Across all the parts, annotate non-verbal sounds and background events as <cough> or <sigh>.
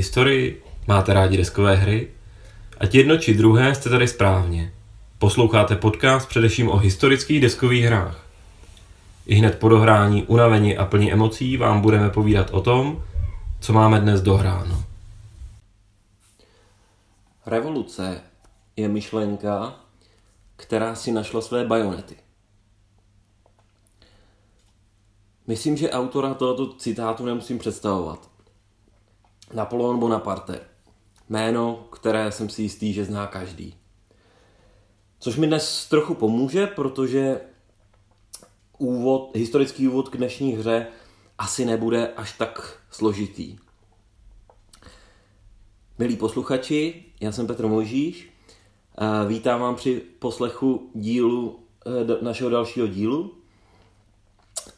Historii? Máte rádi deskové hry? Ať jedno či druhé jste tady správně. Posloucháte podcast především o historických deskových hrách. I hned po dohrání, unavení a plní emocí vám budeme povídat o tom, co máme dnes dohráno. Revoluce je myšlenka, která si našla své bajonety. Myslím, že autora tohoto citátu nemusím představovat. Napoleon Bonaparte. Jméno, které jsem si jistý, že zná každý. Což mi dnes trochu pomůže, protože úvod, historický úvod k dnešní hře asi nebude až tak složitý. Milí posluchači, já jsem Petr Mojžíš. Vítám vám při poslechu dílu, eh, našeho dalšího dílu.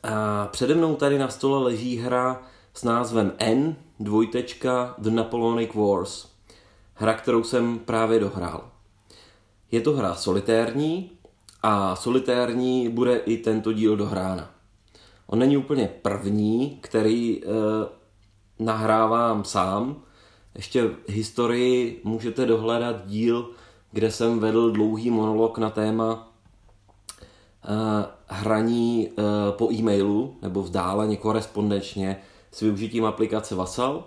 A přede mnou tady na stole leží hra s názvem N, dvojtečka The Napoleonic Wars. Hra, kterou jsem právě dohrál. Je to hra solitérní a solitérní bude i tento díl dohrána. On není úplně první, který e, nahrávám sám. Ještě v historii můžete dohledat díl, kde jsem vedl dlouhý monolog na téma e, hraní e, po e-mailu nebo vzdáleně korespondenčně s využitím aplikace Vassal.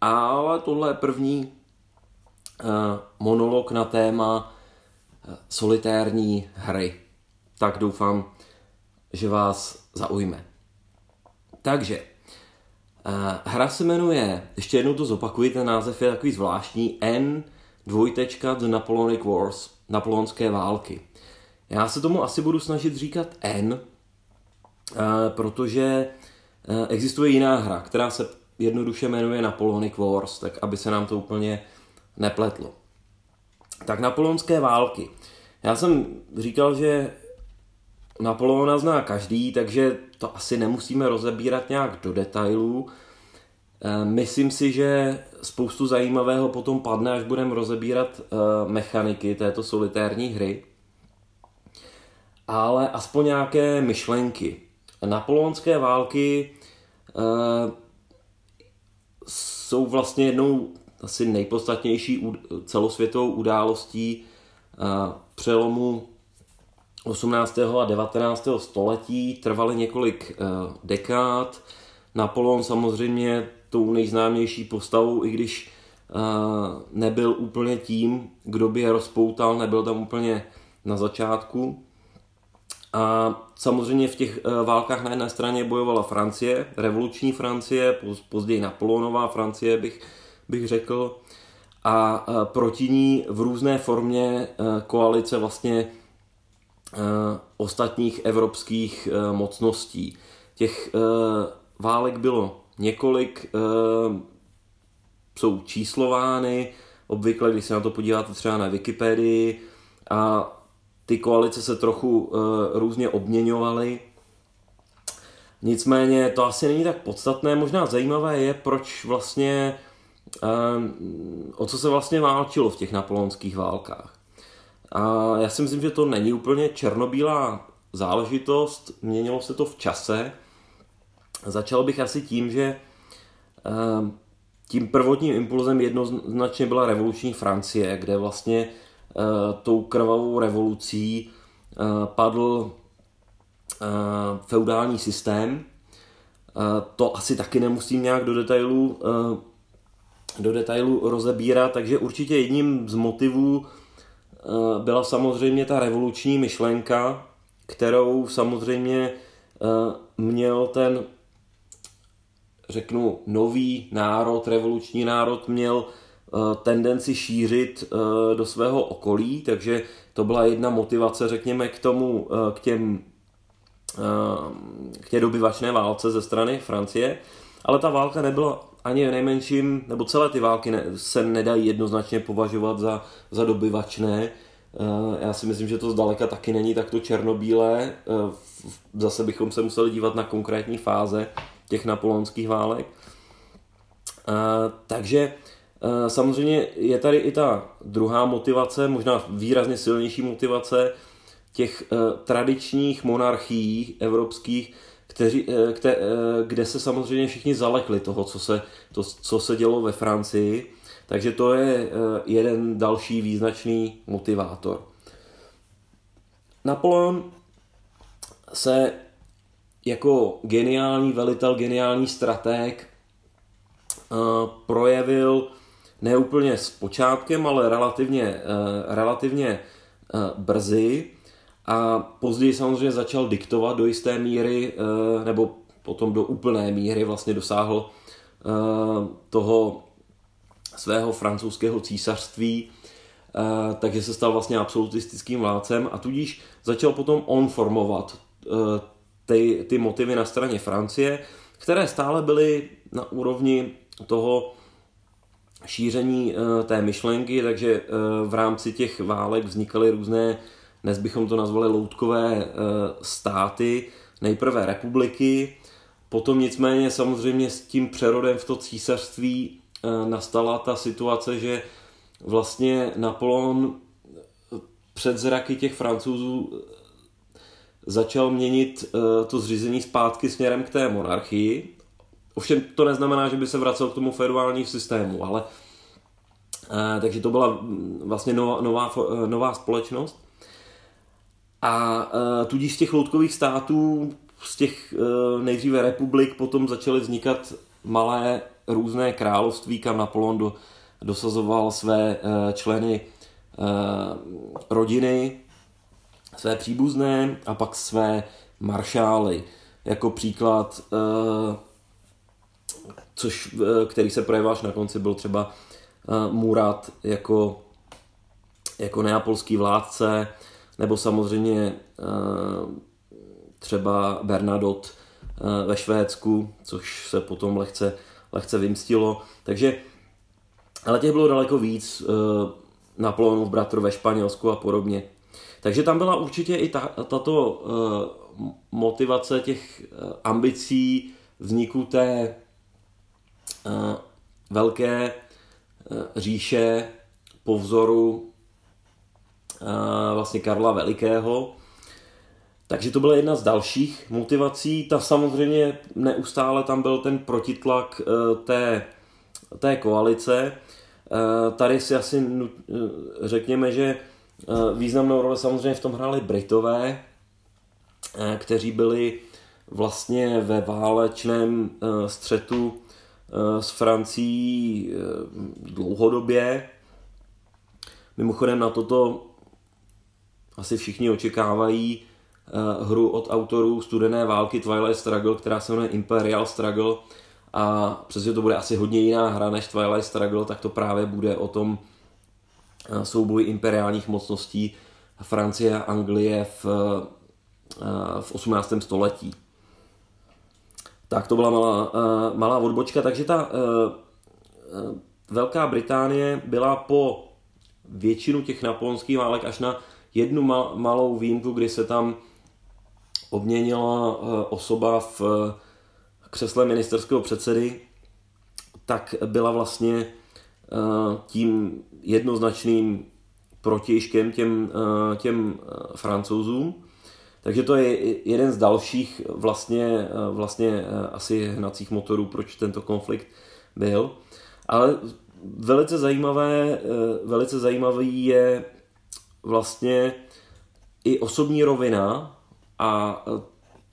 Ale tohle je první uh, monolog na téma uh, solitérní hry. Tak doufám, že vás zaujme. Takže, uh, hra se jmenuje, ještě jednou to zopakuji, ten název je takový zvláštní, N dvojtečka The Napoleonic Wars, napoleonské války. Já se tomu asi budu snažit říkat N, protože Eh, existuje jiná hra, která se jednoduše jmenuje Napoleonic Wars, tak aby se nám to úplně nepletlo. Tak napoleonské války. Já jsem říkal, že Napoleona zná každý, takže to asi nemusíme rozebírat nějak do detailů. Eh, myslím si, že spoustu zajímavého potom padne, až budeme rozebírat eh, mechaniky této solitérní hry. Ale aspoň nějaké myšlenky. Napoleonské války uh, jsou vlastně jednou asi nejpodstatnější celosvětovou událostí uh, přelomu 18. a 19. století. Trvaly několik uh, dekád. Napoleon samozřejmě tou nejznámější postavou, i když nebyl úplně tím, kdo by je rozpoutal, nebyl tam úplně na začátku. A samozřejmě v těch eh, válkách na jedné straně bojovala Francie, revoluční Francie, později Napoleonová Francie bych, bych řekl, a eh, proti ní v různé formě eh, koalice vlastně ostatních evropských mocností. Těch válek bylo několik, jsou číslovány, obvykle, když se na to podíváte třeba na Wikipedii, a ty koalice se trochu uh, různě obměňovaly. Nicméně to asi není tak podstatné, možná zajímavé je, proč vlastně, um, o co se vlastně válčilo v těch napoleonských válkách. A já si myslím, že to není úplně černobílá záležitost, měnilo se to v čase. Začal bych asi tím, že um, tím prvotním impulzem jednoznačně byla revoluční Francie, kde vlastně Eh, tou krvavou revolucí eh, padl eh, feudální systém. To asi taky nemusím nějak do detailu, do detailu rozebírat, takže určitě jedním z motivů byla samozřejmě ta revoluční myšlenka, kterou samozřejmě měl ten, řeknu, nový národ, revoluční národ měl Eh, tendenci šířit eh, do svého okolí, takže to byla jedna motivace, řekněme, k tomu, eh, k těm k té dobyvačné válce ze strany Francie, ale ta válka nebyla ani v nejmenším, nebo celé ty války ne, se nedají jednoznačně považovat za, za dobyvačné. Já si myslím, že to zdaleka taky není takto černobílé. Zase bychom se museli dívat na konkrétní fáze těch napoleonských válek. Takže Eh, samozřejmě je tady i ta druhá motivace, možná výrazně silnější motivace těch eh, tradičních monarchií evropských, kteří, kte, kde se samozřejmě všichni zalekli toho, co se, to, co se dělo ve Francii. Takže to je jeden další význačný motivátor. Napoleon se jako geniální velitel, geniální strateg projevil neúplně s počátkem, ale relativně, relativně brzy. A později samozřejmě začal diktovat do jisté míry, nebo potom do úplné míry vlastně dosáhl toho svého francouzského císařství, takže se stal vlastně absolutistickým vládcem a tudíž začal potom on formovat ty, ty motivy na straně Francie, které stále byly na úrovni toho šíření uh, té myšlenky, takže uh, v rámci těch válek vznikaly různé, dnes bychom to nazvali loutkové uh, státy, nejprve republiky, potom nicméně samozřejmě s tím přerodem v to císařství nastala ta situace, že vlastně Napoleon před zraky těch francouzů začal měnit to zřízení zpátky směrem k té monarchii Ovšem to neznamená, že by se vracel k tomu feudálnímu systému, ale eh, takže to byla mm, vlastně nová, nová, eh, nová společnost. A eh, tudíž z těch loutkových států, z těch nejdříve republik, potom začaly vznikat malé různé království, kam Napoleon do, dosazoval své členy rodiny, své příbuzné a pak své maršály. Jako příklad což, eh, který se projevil až na konci, byl třeba eh, Murat jako, jako neapolský vládce, nebo samozřejmě eh, třeba Bernadotte ve Švédsku, což se potom lehce, lehce vymstilo. Takže, ale těch bylo daleko víc, Napoleonův bratr ve Španělsku a podobně. Takže tam byla určitě i ta, tato motivace těch ambicí vzniku té velké eh, říše po vzoru eh, vlastně Karla Velikého. Takže to byla jedna z dalších motivací. Ta samozřejmě neustále tam byl ten protitlak té, té koalice. Tady si asi řekněme, že významnou roli samozřejmě v tom hráli Britové, kteří byli vlastně ve válečném střetu Eh, s Francií eh, dlouhodobě. Mimochodem na toto asi všichni očekávají eh, hru od autorů studené války Twilight Struggle, která se jmenuje Imperial Struggle a přestože to bude asi hodně jiná hra než Twilight Struggle, tak to právě bude o tom souboji imperiálních mocností Francie a Anglie v, v 18. století. Tak to byla malá, uh, malá odbočka, takže ta uh, uh, Velká Británie byla po většinu těch napoleonských válek až na jednu mal, malou výjimku, kdy se tam obměnila uh, osoba v uh, křesle ministerského předsedy, tak byla vlastně uh, tím jednoznačným protějškem těm, těm francouzům. Takže to je jeden z dalších vlastně, eh, vlastně eh, asi hnacích motorů, proč tento konflikt byl. Ale velice zajímavé, eh, velice zajímavý je vlastně i osobní rovina a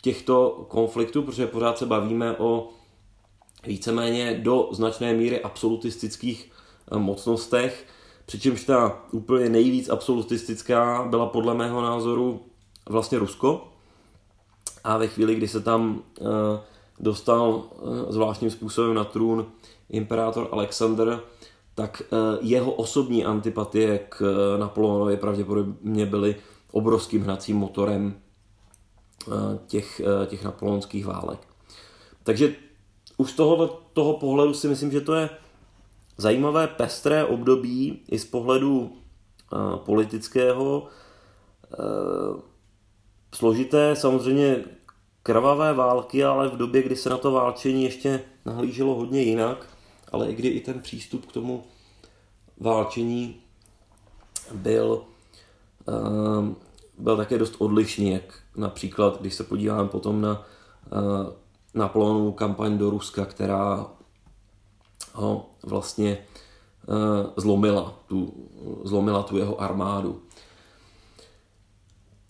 těchto konfliktů, protože pořád se bavíme o víceméně do značné míry absolutistických mocnostech, přičemž ta úplně nejvíc absolutistická byla podle mého názoru vlastně Rusko a ve chvíli, kdy se tam uh, dostal uh, zvláštním způsobem na trůn imperátor Alexander, tak uh, jeho osobní antipatie k Napoleonovi pravděpodobně byly obrovským hnacím motorem těch, těch napoleonských válek. Takže už z tohoto toho pohledu si myslím, že to je zajímavé pestré období i z pohledu politického. Složité, samozřejmě krvavé války, ale v době, kdy se na to válčení ještě nahlíželo hodně jinak, ale i kdy i ten přístup k tomu válčení byl, uh, byl také dost odlišný, jak například, když se podíváme potom na Napoleonovu kampaň do Ruska, která ho vlastně zlomila tu, zlomila tu jeho armádu.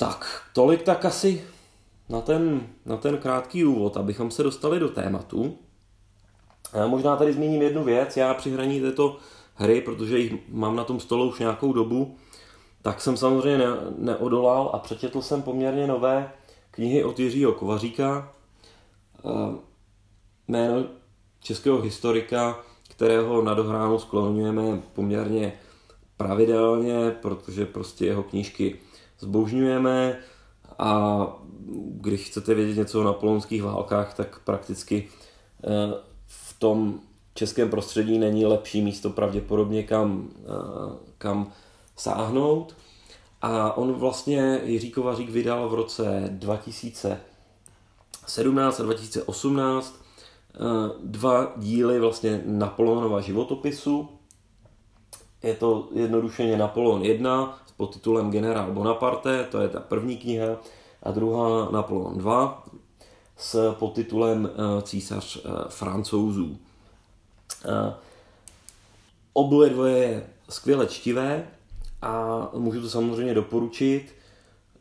Tak, tolik tak asi na ten, na ten krátký úvod, abychom se dostali do tématu. Já možná tady zmíním jednu věc. Já při hraní této hry, protože jich mám na tom stole už nějakou dobu, tak jsem samozřejmě ne, neodolal a přečetl jsem poměrně nové knihy od Jiřího Kovaříka, eh, jméno českého historika, kterého na dohránu skloňujeme poměrně pravidelně, protože prostě jeho knížky zbožňujeme a když chcete vědět něco o napoleonských válkách, tak prakticky eh, v tom českém prostředí není lepší místo pravděpodobně kam, eh, kam sáhnout. A on vlastně Jiří Kovařík vydal v roce 2017 a 2018 eh, dva díly vlastně Napoleonova životopisu. Je to jednodušeně Napoleon 1 s podtitulem Generál Bonaparte, to je ta první kniha, a druhá Napoleon 2 s podtitulem eh, Císař francouzů. Oboje dvoje je skvěle čtivé a můžu to samozřejmě doporučit.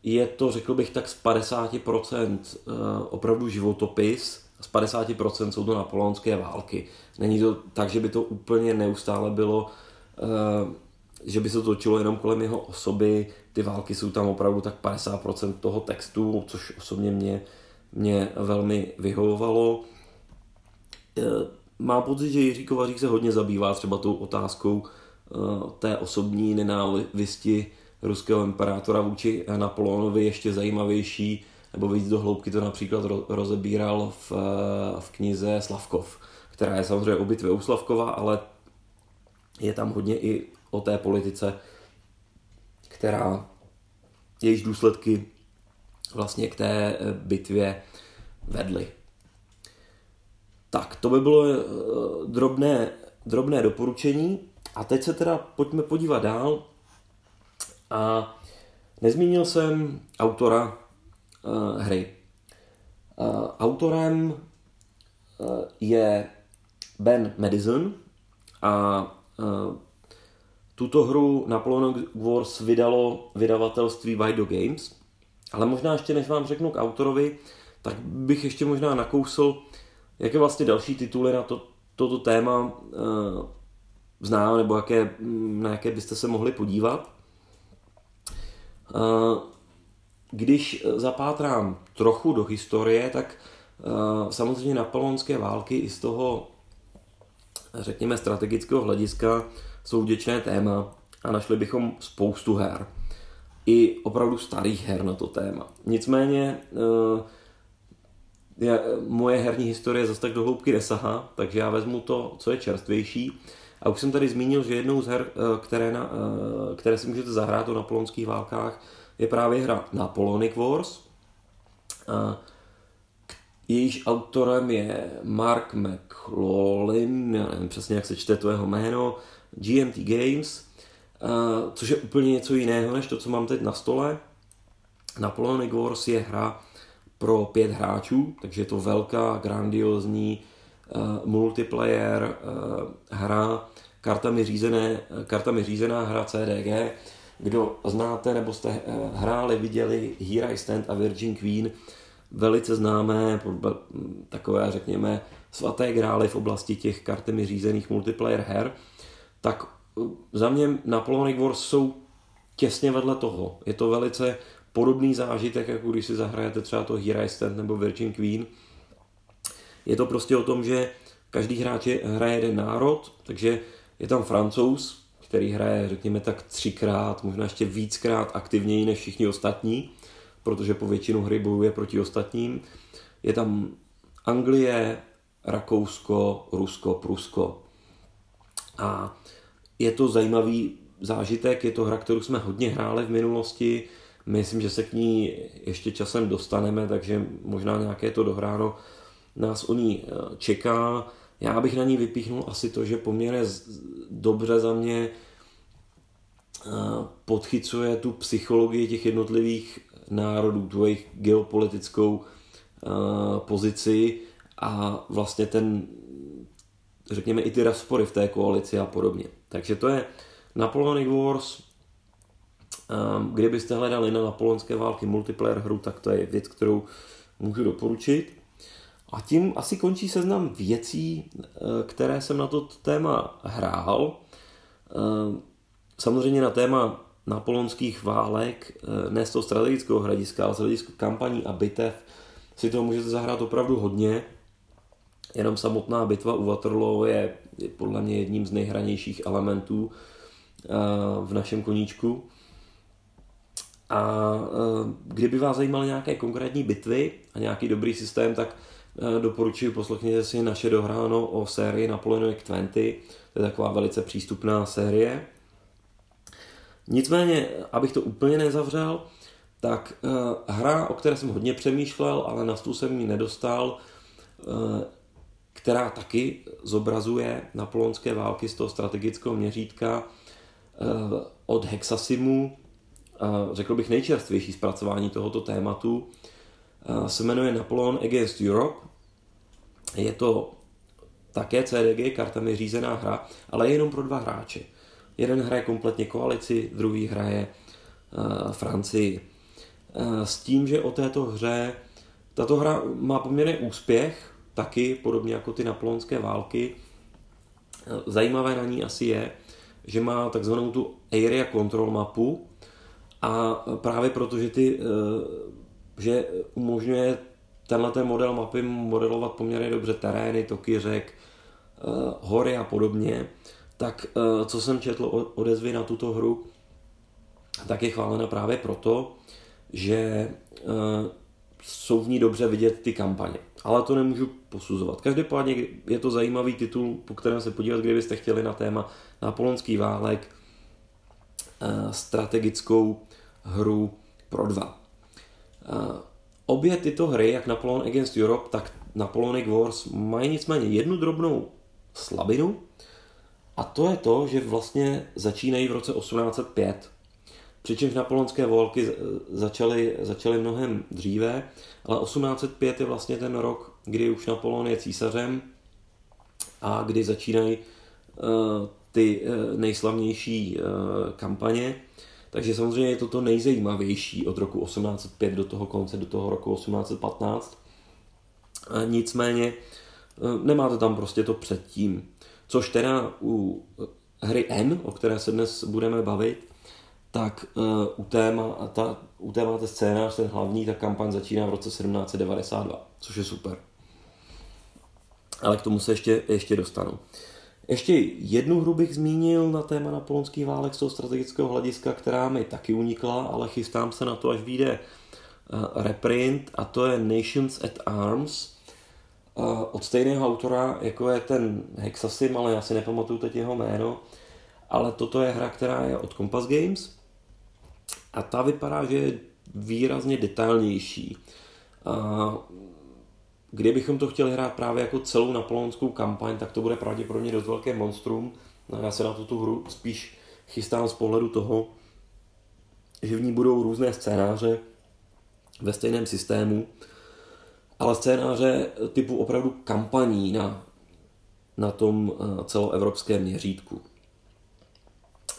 Je to, řekl bych, tak z 50% eh, opravdu životopis, z 50% jsou to napoleonské války. Není to tak, že by to úplně neustále bylo, eh, že by se to točilo jenom kolem jeho osoby. Ty války jsou tam opravdu tak 50% toho textu, což osobně mě, mě velmi vyhovovalo eh, mám pocit, že Jiří Kovařík se hodně zabývá třeba tou otázkou uh, té osobní nenávisti ruského imperátora vůči Napoleonovi ještě zajímavější, nebo víc do hloubky to například rozebíral v, eh, v knize Slavkov, která je samozřejmě o bitvě u Slavkova, ale je tam hodně i o té politice, která jejíž důsledky vlastně k té eh, bitvě vedly. Tak, to by bylo eh, drobné, drobné doporučení. A teď se teda pojďme podívat dál. A nezmínil jsem autora uh, hry. Uh, autorem uh, je Ben Madison a uh, tuto hru Napoleon Wars vydalo vydavatelství Vido Games. Ale možná ještě než vám řeknu k autorovi, tak bych ještě možná nakousl Jaké vlastně další tituly na to, toto téma uh, znám, nebo jaké, na jaké byste se mohli podívat? Uh, když zapátrám trochu do historie, tak uh, samozřejmě napoleonské války i z toho, řekněme, strategického hlediska jsou vděčné téma a našli bychom spoustu her. I opravdu starých her na to téma. Nicméně uh, já, moje herní historie zase tak do hloubky nesahá, takže já vezmu to, co je čerstvější. A už jsem tady zmínil, že jednou z her, eh, které, na, eh, které si můžete zahrát o napoleonských válkách, je právě hra Napoleonic Wars. Jejíž autorem je Mark McLaughlin, já nevím přesně, jak se čte to jeho jméno, GMT Games, což je úplně něco jiného, než to, co mám teď na stole. Napoleonic Wars je hra, pro pět hráčů, takže je to velká, grandiozní uh, multiplayer uh, hra, kartami, řízené, kartami řízená hra CDG. Kdo znáte nebo jste hráli, viděli Here I Stand a Virgin Queen, velice známé, takové, řekněme, svaté grály v oblasti těch kartami řízených multiplayer her, tak za mě Napoleonic Wars jsou těsně vedle toho. Je to velice podobný zážitek, jako když si zahrajete třeba to Here I Stand nebo Virgin Queen. Je to prostě o tom, že každý hráč je, hraje jeden národ, takže je tam francouz, který hraje, řekněme tak třikrát, možná ještě víckrát aktivněji než všichni ostatní, protože po většinu hry bojuje proti ostatním. Je tam Anglie, Rakousko, Rusko, Prusko. A je to zajímavý zážitek, je to hra, kterou jsme hodně hráli v minulosti, Myslím, že se k ní ještě časem dostaneme, takže možná nějaké to dohráno nás o ní eh, čeká. Já bych na ní vypíchnul asi to, že poměrně dobře za mě eh, podchycuje tu psychologii těch jednotlivých národů, tu jejich geopolitickou pozici a vlastně ten, řekněme, i ty rozpory v té koalici a podobně. Takže to je Napoleonic Wars, um, kdybyste hledali na napoleonské války multiplayer hru, tak to je věc, kterou můžu doporučit. A tím asi končí seznam věcí, eh, které jsem na to téma hrál. Eh, samozřejmě na téma napoleonských válek, eh, ne z toho strategického hlediska, ale z hlediska kampaní a bitev, si to můžete zahrát opravdu hodně. Jenom samotná bitva u Waterloo je, podle mě jedním z nejhranějších elementů v našem koníčku. A kdyby vás zajímaly nějaké konkrétní bitvy a nějaký dobrý systém, tak doporučuji poslechněte si naše dohráno o sérii Napoleonic 20. To je taková velice přístupná série. Nicméně, abych to úplně nezavřel, tak hra, o které jsem hodně přemýšlel, ale na stůl jsem ji nedostal, která taky zobrazuje napoleonské války z toho strategického měřítka od Hexasimu, řekl bych nejčerstvější zpracování tohoto tématu, se jmenuje Napoleon Against Europe. Je to také CDG, kartami řízená hra, ale jenom pro dva hráče. Jeden hraje kompletně koalici, druhý hraje Francii. S tím, že o této hře, tato hra má poměrně úspěch, taky podobně jako ty napoleonské války. Zajímavé na ní asi je, že má takzvanou tu area control mapu a právě protože ty uh, že umožňuje tenhle ten model mapy modelovat poměrně dobře terény, toky řek, eh, hory a podobně, tak eh, co jsem četl odezvy na tuto hru, tak je chválena právě proto, že eh, jsou v ní dobře vidět ty kampaně. Ale to nemůžu posuzovat. Každopádně je to zajímavý titul, po kterém se podívat, kdybyste chtěli na téma Napoleonský válek strategickou hru pro dva. Obě tyto hry, jak Napoleon Against Europe, tak Napoleonic Wars, mají nicméně jednu drobnou slabinu a to je to, že vlastně začínají v roce 1805. Přičemž napoleonské volky začaly, začaly mnohem dříve, ale 1805 je vlastně ten rok, kdy už Napoleon je císařem a kdy začínají uh, ty uh, nejslavnější uh, kampaně. Takže samozřejmě je to to nejzajímavější od roku 1805 do toho konce, do toho roku 1815. A nicméně nemáte tam prostě to předtím. Což teda u hry N, o které se dnes budeme bavit, tak uh, u, téma, ta, u té máte scénář, ten hlavní, ta kampaň začíná v roce 1792, což je super. Ale k tomu se ještě, ještě dostanu. Ještě jednu hru bych zmínil na téma napoleonských válek z toho strategického hlediska, která mi taky unikla, ale chystám se na to, až vyjde uh, reprint a to je Nations at Arms uh, od stejného autora, jako je ten Hexasim, ale já si nepamatuju teď jeho jméno, ale toto je hra, která je od Compass Games a ta vypadá, že je výrazně detailnější. Uh, Kdybychom to chtěli hrát právě jako celou napoleonskou kampaň, tak to bude pravděpodobně dost velké monstrum. No, já se na tuto hru spíš chystám z pohledu toho, že v ní budou různé scénáře ve stejném systému, ale scénáře typu opravdu kampaní na, na tom eh, celoevropském měřítku.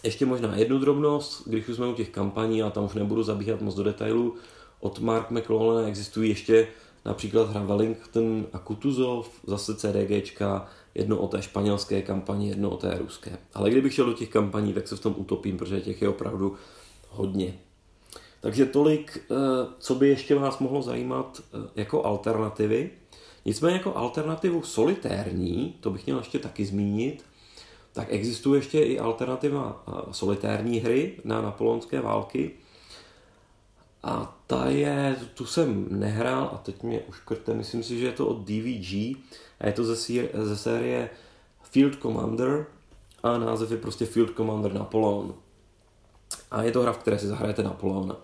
Ještě možná jednu drobnost, když už jsme u těch kampaní, a tam už nebudu zabíhat moc do detailu, od Mark McLaughlin existují ještě Například hra Wellington a Kutuzov, zase CDGčka, jedno o té španělské kampani, jedno o té ruské. Ale kdybych šel do těch kampaní, tak se v tom utopím, protože těch je opravdu hodně. Takže tolik, eh, co by ještě vás mohlo zajímat eh, jako alternativy. Nicméně jako alternativu solitérní, to bych měl ještě taky zmínit, tak existuje ještě i alternativa eh, solitérní hry na napoleonské války, a ta je, tu jsem nehrál a teď mě uškrte, myslím si, že je to od DVG a je to ze, série, ze série Field Commander a název je prostě Field Commander Napoleon. A je to hra, v které si zahrajete Napoleona.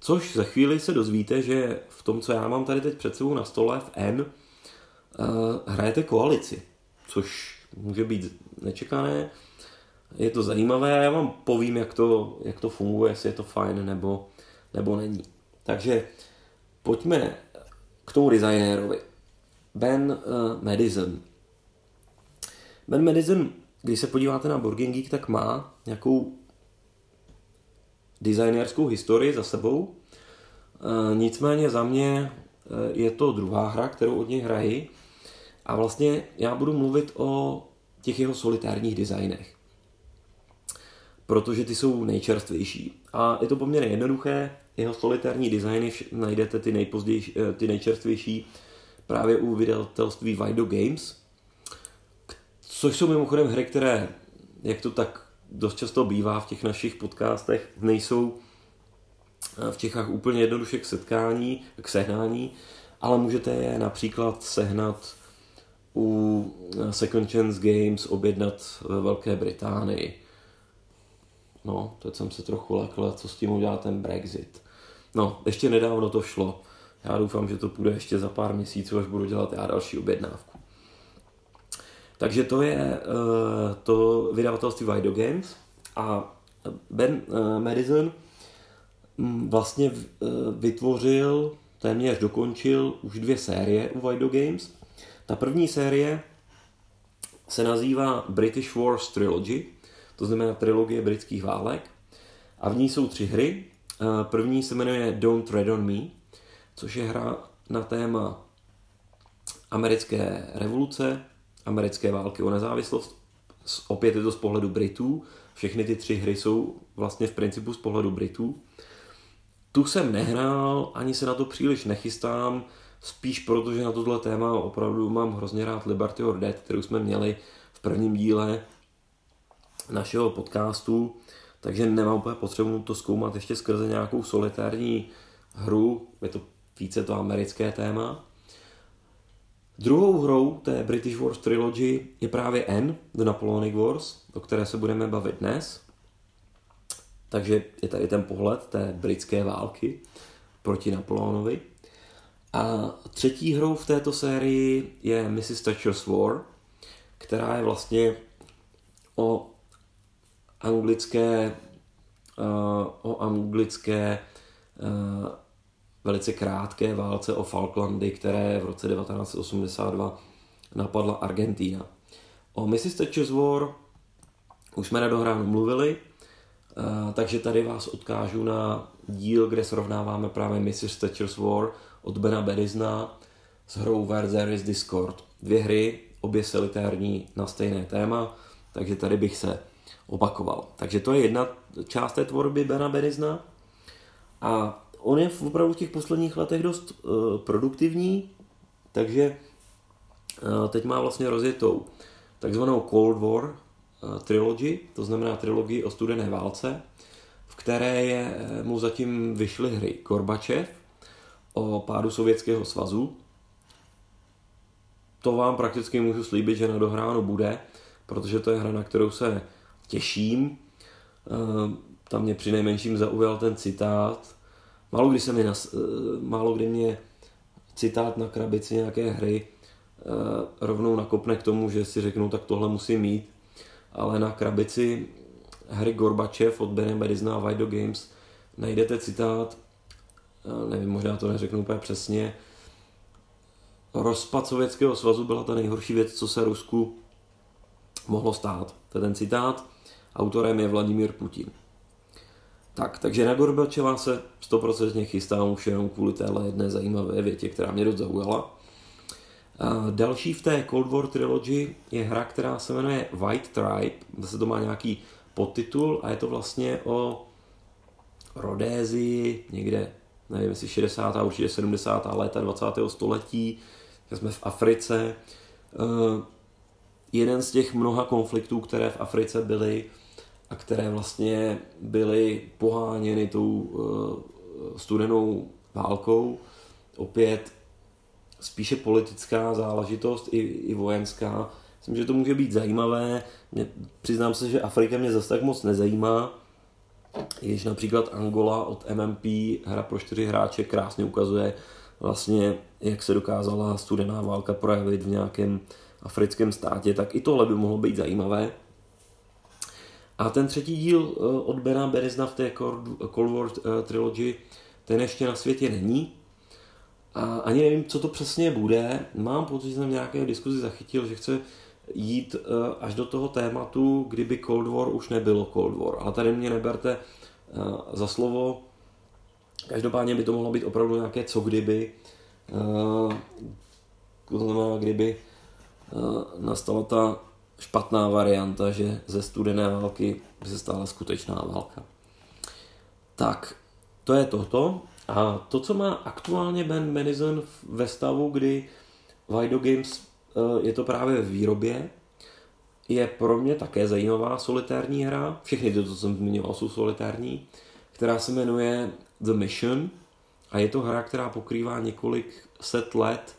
Což za chvíli se dozvíte, že v tom, co já mám tady teď před sebou na stole v N, uh, hrajete koalici, což může být nečekané, je to zajímavé a já vám povím, jak to, jak to funguje, jestli je to fajn nebo nebo není. Takže pojďme k tomu designérovi. Ben uh, Madison. Ben Madison, když se podíváte na Board Geek, tak má nějakou designérskou historii za sebou. Uh, nicméně za mě uh, je to druhá hra, kterou od něj hraji. A vlastně já budu mluvit o těch jeho solitárních designech. Protože ty jsou nejčerstvější. A je to poměrně jednoduché. Jeho solitární designy najdete ty, nejpozdější, ty nejčerstvější právě u vydavatelství Vido Games, což jsou mimochodem hry, které, jak to tak dost často bývá v těch našich podcastech, nejsou eh, v Čechách úplně jednoduše k setkání, k sehnání, ale můžete je například sehnat u eh, Second Chance Games, objednat ve Velké Británii. No, teď jsem se trochu lekl, co s tím udělá ten Brexit. No, ještě nedávno to šlo. Já doufám, že to půjde ještě za pár měsíců, až budu dělat já další objednávku. Takže to je uh, to vydavatelství Vido Games a Ben Madison um, vlastně vytvořil, téměř dokončil už dvě série u Vido Games. Ta první série se nazývá British Wars Trilogy, to znamená trilogie britských válek. A v ní jsou tři hry. První se jmenuje Don't Tread on Me, což je hra na téma americké revoluce, americké války o nezávislost. Opět je to z pohledu Britů. Všechny ty tři hry jsou vlastně v principu z pohledu Britů. Tu jsem nehrál, ani se na to příliš nechystám, spíš proto, že na tohle téma opravdu mám hrozně rád Liberty or Dead, kterou jsme měli v prvním díle našeho podcastu, takže nemám úplně potřebu to zkoumat ještě skrze nějakou solitární hru. Je to více to americké téma. Druhou hrou té British Wars Trilogy je právě N, The Napoleonic Wars, o které se budeme bavit dnes. Takže je tady ten pohled té britské války proti Napoleonovi. A třetí hrou v této sérii je Mrs. Thatcher's War, která je vlastně o anglické, uh, o anglické uh, velice krátké válce o Falklandy, které v roce 1982 napadla Argentína. O Mrs. Thatcher's War už jsme na dohránu mluvili, eh, takže tady vás odkážu na díl, kde srovnáváme právě Mrs. Thatcher's War od Bena Berizna s hrou Where There is Discord. Dvě hry, obě solitární na stejné téma, takže tady bych se opakoval. Takže to je jedna část té tvorby Bena Berizna. A on je opravdu v těch posledních letech dost uh, produktivní, takže uh, teď má vlastně rozjetou takzvanou Cold War uh, trilogy, to znamená trilogii o studené válce, v které je, mu zatím vyšly hry Gorbačev o pádu Sovětského svazu. To vám prakticky můžu slíbit, že na dohráno bude, protože to je hra, na kterou se těším. Tam mě při nejmenším zaujal ten citát, Málo kdy se mi nas, eh, málo kdy mě citát na krabici nějaké hry eh, rovnou nakopne k tomu, že si řeknu, tak tohle musím mít. Ale na krabici hry Gorbačev od Bene Bedizna a Vido Games najdete citát, eh, nevím, možná to neřeknu úplně přesně, rozpad Sovětského svazu byla ta nejhorší věc, co se Rusku mohlo stát. To je ten citát. Autorem je Vladimír Putin. Tak, takže na Gorbačeva se 100% chystám už jenom kvůli téhle jedné zajímavé větě, která mě dost zaujala. A další v té Cold War Trilogy je hra, která se jmenuje White Tribe, zase to má nějaký podtitul a je to vlastně o Rodézii, někde, nevím jestli 60. určitě 70. léta 20. století, jsme v Africe. Uh, jeden z těch mnoha konfliktů, které v Africe byly, a které vlastně byly poháněny tou uh, studenou válkou. Opět spíše politická záležitost i, i vojenská. Myslím, že to může být zajímavé. Mě, přiznám se, že Afrika mě zase tak moc nezajímá. Jež například Angola od MMP, hra pro čtyři hráče, krásně ukazuje vlastně, jak se dokázala studená válka projevit v nějakém africkém státě, tak i tohle by mohlo být zajímavé. A ten třetí díl eh, od Bena Berizna v té Cold War eh, trilogy, ten ještě na světě není. A ani nevím, co to přesně bude. Mám pocit, že jsem v nějaké diskuzi zachytil, že chce jít uh, až do toho tématu, kdyby Cold War už nebylo Cold War. Ale tady mě neberte uh, za slovo. Každopádně by to mohlo být opravdu nějaké co kdyby. Uh, to znamená, kdyby nastala ta špatná varianta, že ze studené války by se stala skutečná válka. Tak, to je toto. A to, co má aktuálně Ben Menison ve stavu, kdy Vido Games eh, je to právě v výrobě, je pro mě také zajímavá solitární hra. Všechny ty, co jsem zmiňoval, jsou solitární, která se jmenuje The Mission a je to hra, která pokrývá několik set let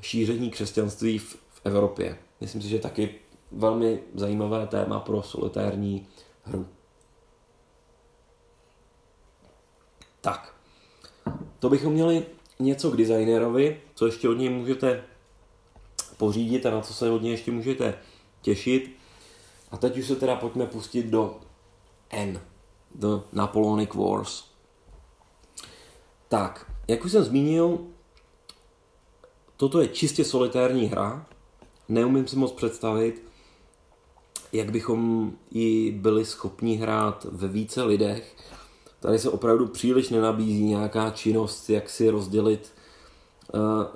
šíření křesťanství v, v Evropě. Myslím si, že taky velmi zajímavé téma pro solitární hru. Tak, to bychom měli něco k designerovi, co ještě od něj můžete pořídit a na co se od něj ještě můžete těšit. A teď už se teda pojďme pustit do N, do Napoleonic Wars. Tak, jak už jsem zmínil, toto je čistě solitární hra. Neumím si moc představit, jak bychom ji byli schopni hrát ve více lidech. Tady se opravdu příliš nenabízí nějaká činnost, jak si rozdělit,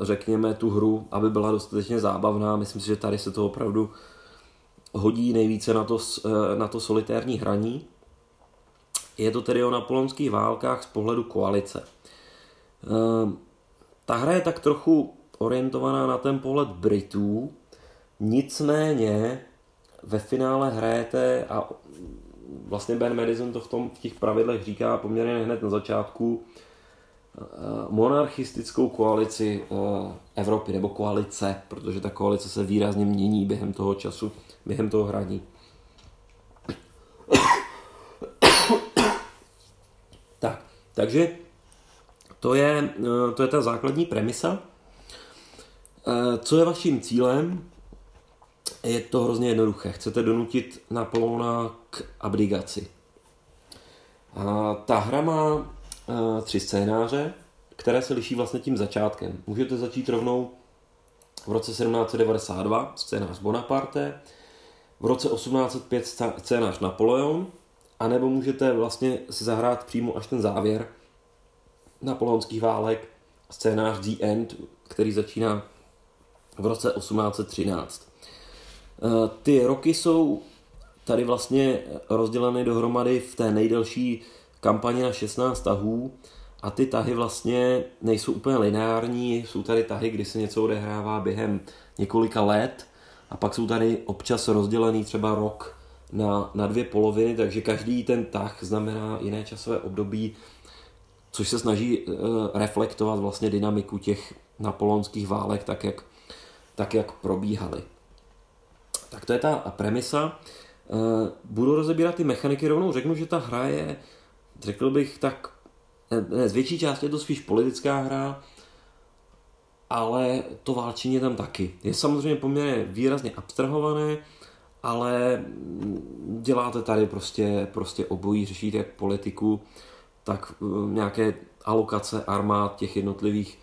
řekněme, tu hru, aby byla dostatečně zábavná. Myslím si, že tady se to opravdu hodí nejvíce na to, eh, na to solitérní hraní. Je to tedy o napoleonských válkách z pohledu koalice. Eh, ta hra je tak trochu orientovaná na ten pohled Britů, nicméně ve finále hrajete a vlastně Ben Madison to v, tom, v těch pravidlech říká poměrně hned na začátku, eh, monarchistickou koalici eh, Evropy, nebo koalice, protože ta koalice se výrazně mění během toho času, během toho hraní. tak, takže to je, eh, to je ta základní premisa. Co je vaším cílem? je to hrozně jednoduché. Chcete donutit Napoleona k abdigaci. A ta hra má tři scénáře, které se liší vlastně tím začátkem. Můžete začít rovnou v roce 1792 scénář Bonaparte, v roce 1805 scénář Napoleon, anebo můžete vlastně si zahrát přímo až ten závěr napoleonských válek, scénář The End, který začíná v roce 1813. Eh, ty roky jsou tady vlastně rozděleny dohromady v té nejdelší kampani na 16 tahů a ty tahy vlastně nejsou úplně lineární, jsou tady tahy, kdy se něco odehrává během několika let a pak jsou tady občas rozdělený třeba rok na, na dvě poloviny, takže každý ten tah znamená jiné časové období, což se snaží uh, reflektovat vlastně dynamiku těch napolonských válek, tak jak, tak jak probíhaly. Tak to je ta premisa. Eh, budu rozebírat ty mechaniky rovnou. Řeknu, že ta hra je, řekl bych, tak ne, z větší části je to spíš politická hra, ale to válčení je tam taky. Je samozřejmě poměrně výrazně abstrahované, ale děláte tady prostě, prostě obojí, řešíte jak politiku, tak eh, nějaké alokace armád těch jednotlivých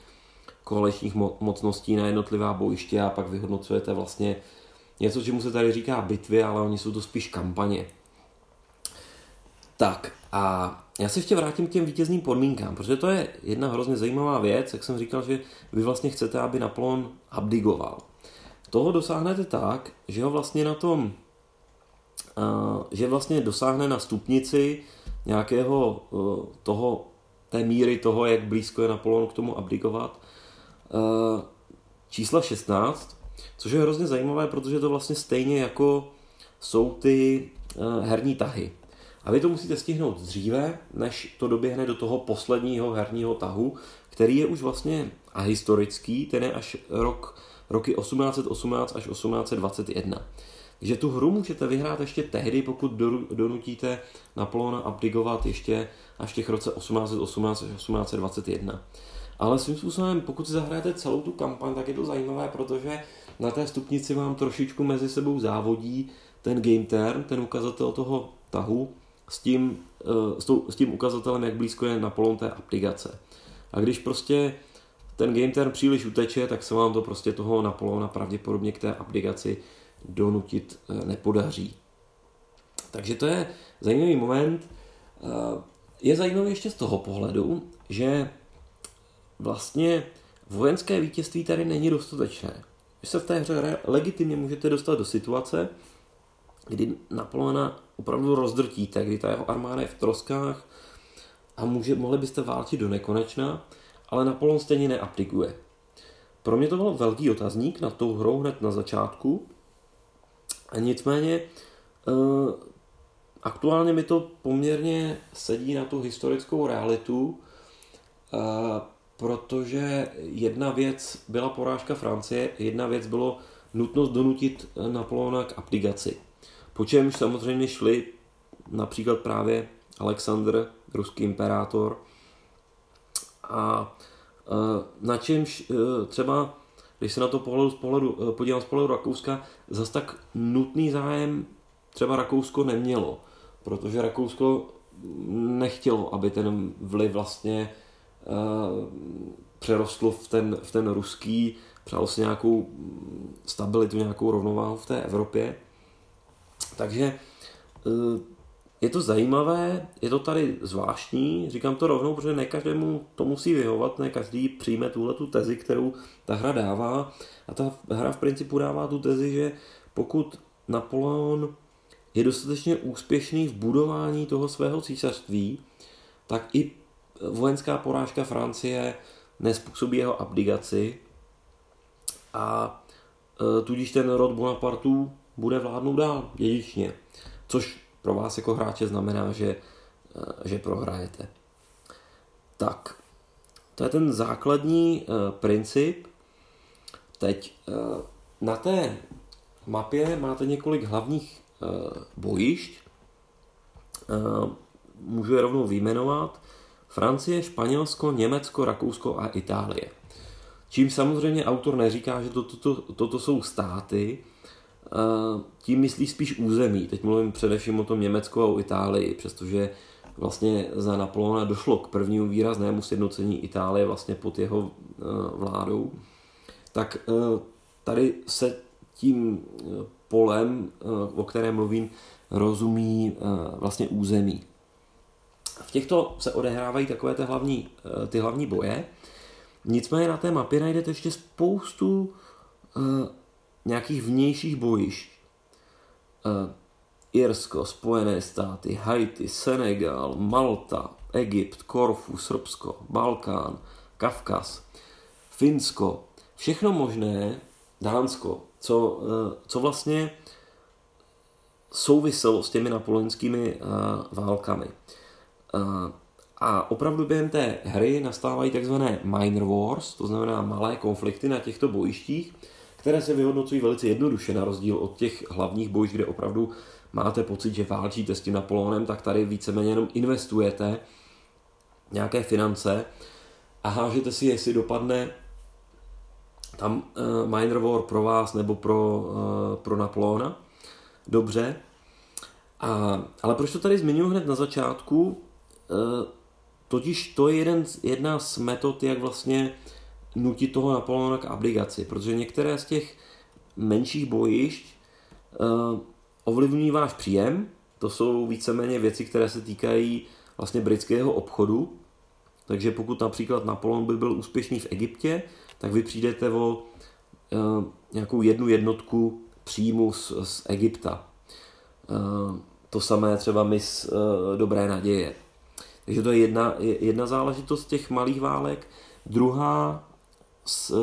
koaličních mocností na jednotlivá bojiště a pak vyhodnocujete vlastně něco, čemu se tady říká bitvy, ale oni jsou to spíš kampaně. Tak a já se ještě vrátím k těm vítězným podmínkám, protože to je jedna hrozně zajímavá věc, jak jsem říkal, že vy vlastně chcete, aby Napoleon abdigoval. Toho dosáhnete tak, že ho vlastně na tom, že vlastně dosáhne na stupnici nějakého toho, té míry toho, jak blízko je Napoleon k tomu abdikovat, čísla 16, Což je hrozně zajímavé, protože to vlastně stejně jako jsou ty herní tahy. A vy to musíte stihnout dříve, než to doběhne do toho posledního herního tahu, který je už vlastně ahistorický, ten je až rok, roky 1818 až 1821. Takže tu hru můžete vyhrát ještě tehdy, pokud donutíte Napoleona abdigovat ještě až v těch roce 1818 až 1821. Ale svým způsobem, pokud si zahrajete celou tu kampaň, tak je to zajímavé, protože na té stupnici vám trošičku mezi sebou závodí ten game turn, ten ukazatel toho tahu, s tím, eh, s tím ukazatelem, jak blízko je Napoleon té abdigace. A když prostě ten game turn příliš uteče, tak se vám to prostě toho Napoleona pravděpodobně k té abdikaci donutit eh, nepodaří. Takže to je zajímavý moment. Eh, je zajímavý ještě z toho pohledu, že vlastně vojenské vítězství tady není dostatečné. Vy se v té hře legitimně můžete dostat do situace, kdy Napoleona opravdu rozdrtíte, kdy ta jeho armáda je v troskách a může, mohli byste válčit do nekonečna, ale Napoleon stejně neaplikuje. Pro mě to byl velký otazník na tou hrou hned na začátku, a nicméně eh, aktuálně mi to poměrně sedí na tu historickou realitu, eh, protože jedna věc byla porážka Francie, jedna věc bylo nutnost donutit Napoleona k abdigaci. Po čemž samozřejmě šli například právě Alexandr, ruský imperátor, a e, na čemž e, třeba, když se na to pohledu, pohledu, e, podívám z pohledu Rakouska, zas tak nutný zájem třeba Rakousko nemělo, protože Rakousko nechtělo, aby ten vliv vlastně přerostl v ten, v ten ruský, přálo si nějakou stabilitu, nějakou rovnováhu v té Evropě. Takže je to zajímavé, je to tady zvláštní, říkám to rovnou, protože ne každému to musí vyhovat, ne každý přijme tuhle tu tezi, kterou ta hra dává. A ta hra v principu dává tu tezi, že pokud Napoleon je dostatečně úspěšný v budování toho svého císařství, tak i vojenská porážka Francie nespůsobí jeho abdigaci a e, tudíž ten rod Bonapartů bude vládnout dál dědičně. Což pro vás jako hráče znamená, že, eh, že prohrajete. Tak, to je ten základní uh, princip. Teď uh, na té mapě máte několik hlavních bojišť. Můžu je rovnou vyjmenovat. Francie, Španělsko, Německo, Rakousko a Itálie. Čím samozřejmě autor neříká, že toto to, to, to, to jsou státy, tím myslí spíš území. Teď mluvím především o tom Německu a o Itálii, přestože vlastně za Napoleona došlo k prvnímu výraznému sjednocení Itálie vlastně pod jeho eh, vládou, tak eh, tady se tím eh, polem, o kterém mluvím, rozumí vlastně území. V těchto se odehrávají takové ty hlavní, ty hlavní boje. Nicméně na té mapě najdete ještě spoustu nějakých vnějších bojišť. Uh, Irsko, Spojené státy, Haiti, Senegal, Malta, Egypt, Korfu, Srbsko, Balkán, Kavkaz, Finsko, všechno možné, Dánsko, co, uh, co vlastně souviselo s těmi napoleonskými uh, válkami. A opravdu během té hry nastávají takzvané minor wars, to znamená malé konflikty na těchto bojištích, které se vyhodnocují velice jednoduše, na rozdíl od těch hlavních bojišť, kde opravdu máte pocit, že válčíte s tím Napoleonem, tak tady víceméně jenom investujete nějaké finance a hážete si, jestli dopadne tam uh, Minor War pro vás nebo pro, uh, pro Napoleona. Dobře. A, ale proč to tady zmiňuji hned na začátku? Uh, totiž to je jeden, jedna z metod, jak vlastně nutit toho Napoleona k abdigaci, protože některé z těch menších bojišť uh, ovlivňují váš příjem, to jsou víceméně věci, které se týkají vlastně britského obchodu, takže pokud například Napoleon by byl úspěšný v Egyptě, tak vy přijdete o uh, nějakou jednu jednotku příjmu z, z Egypta. Uh, to samé třeba mis uh, Dobré naděje. Takže to je jedna, jedna záležitost těch malých válek. Druhá s,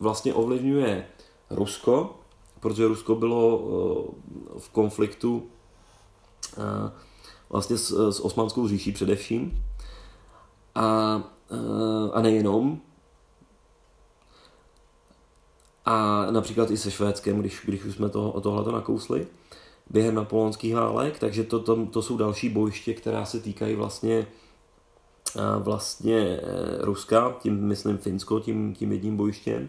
vlastně ovlivňuje Rusko, protože Rusko bylo eh, v konfliktu eh, vlastně s, s osmanskou říší především. A, eh, a nejenom. A například i se Švédskem, když, když už jsme to, tohleto nakousli během napoleonských válek, takže to, to, to jsou další bojiště, která se týkají vlastně vlastně eh, Ruska, tím myslím Finsko, tím, tím jedním bojištěm.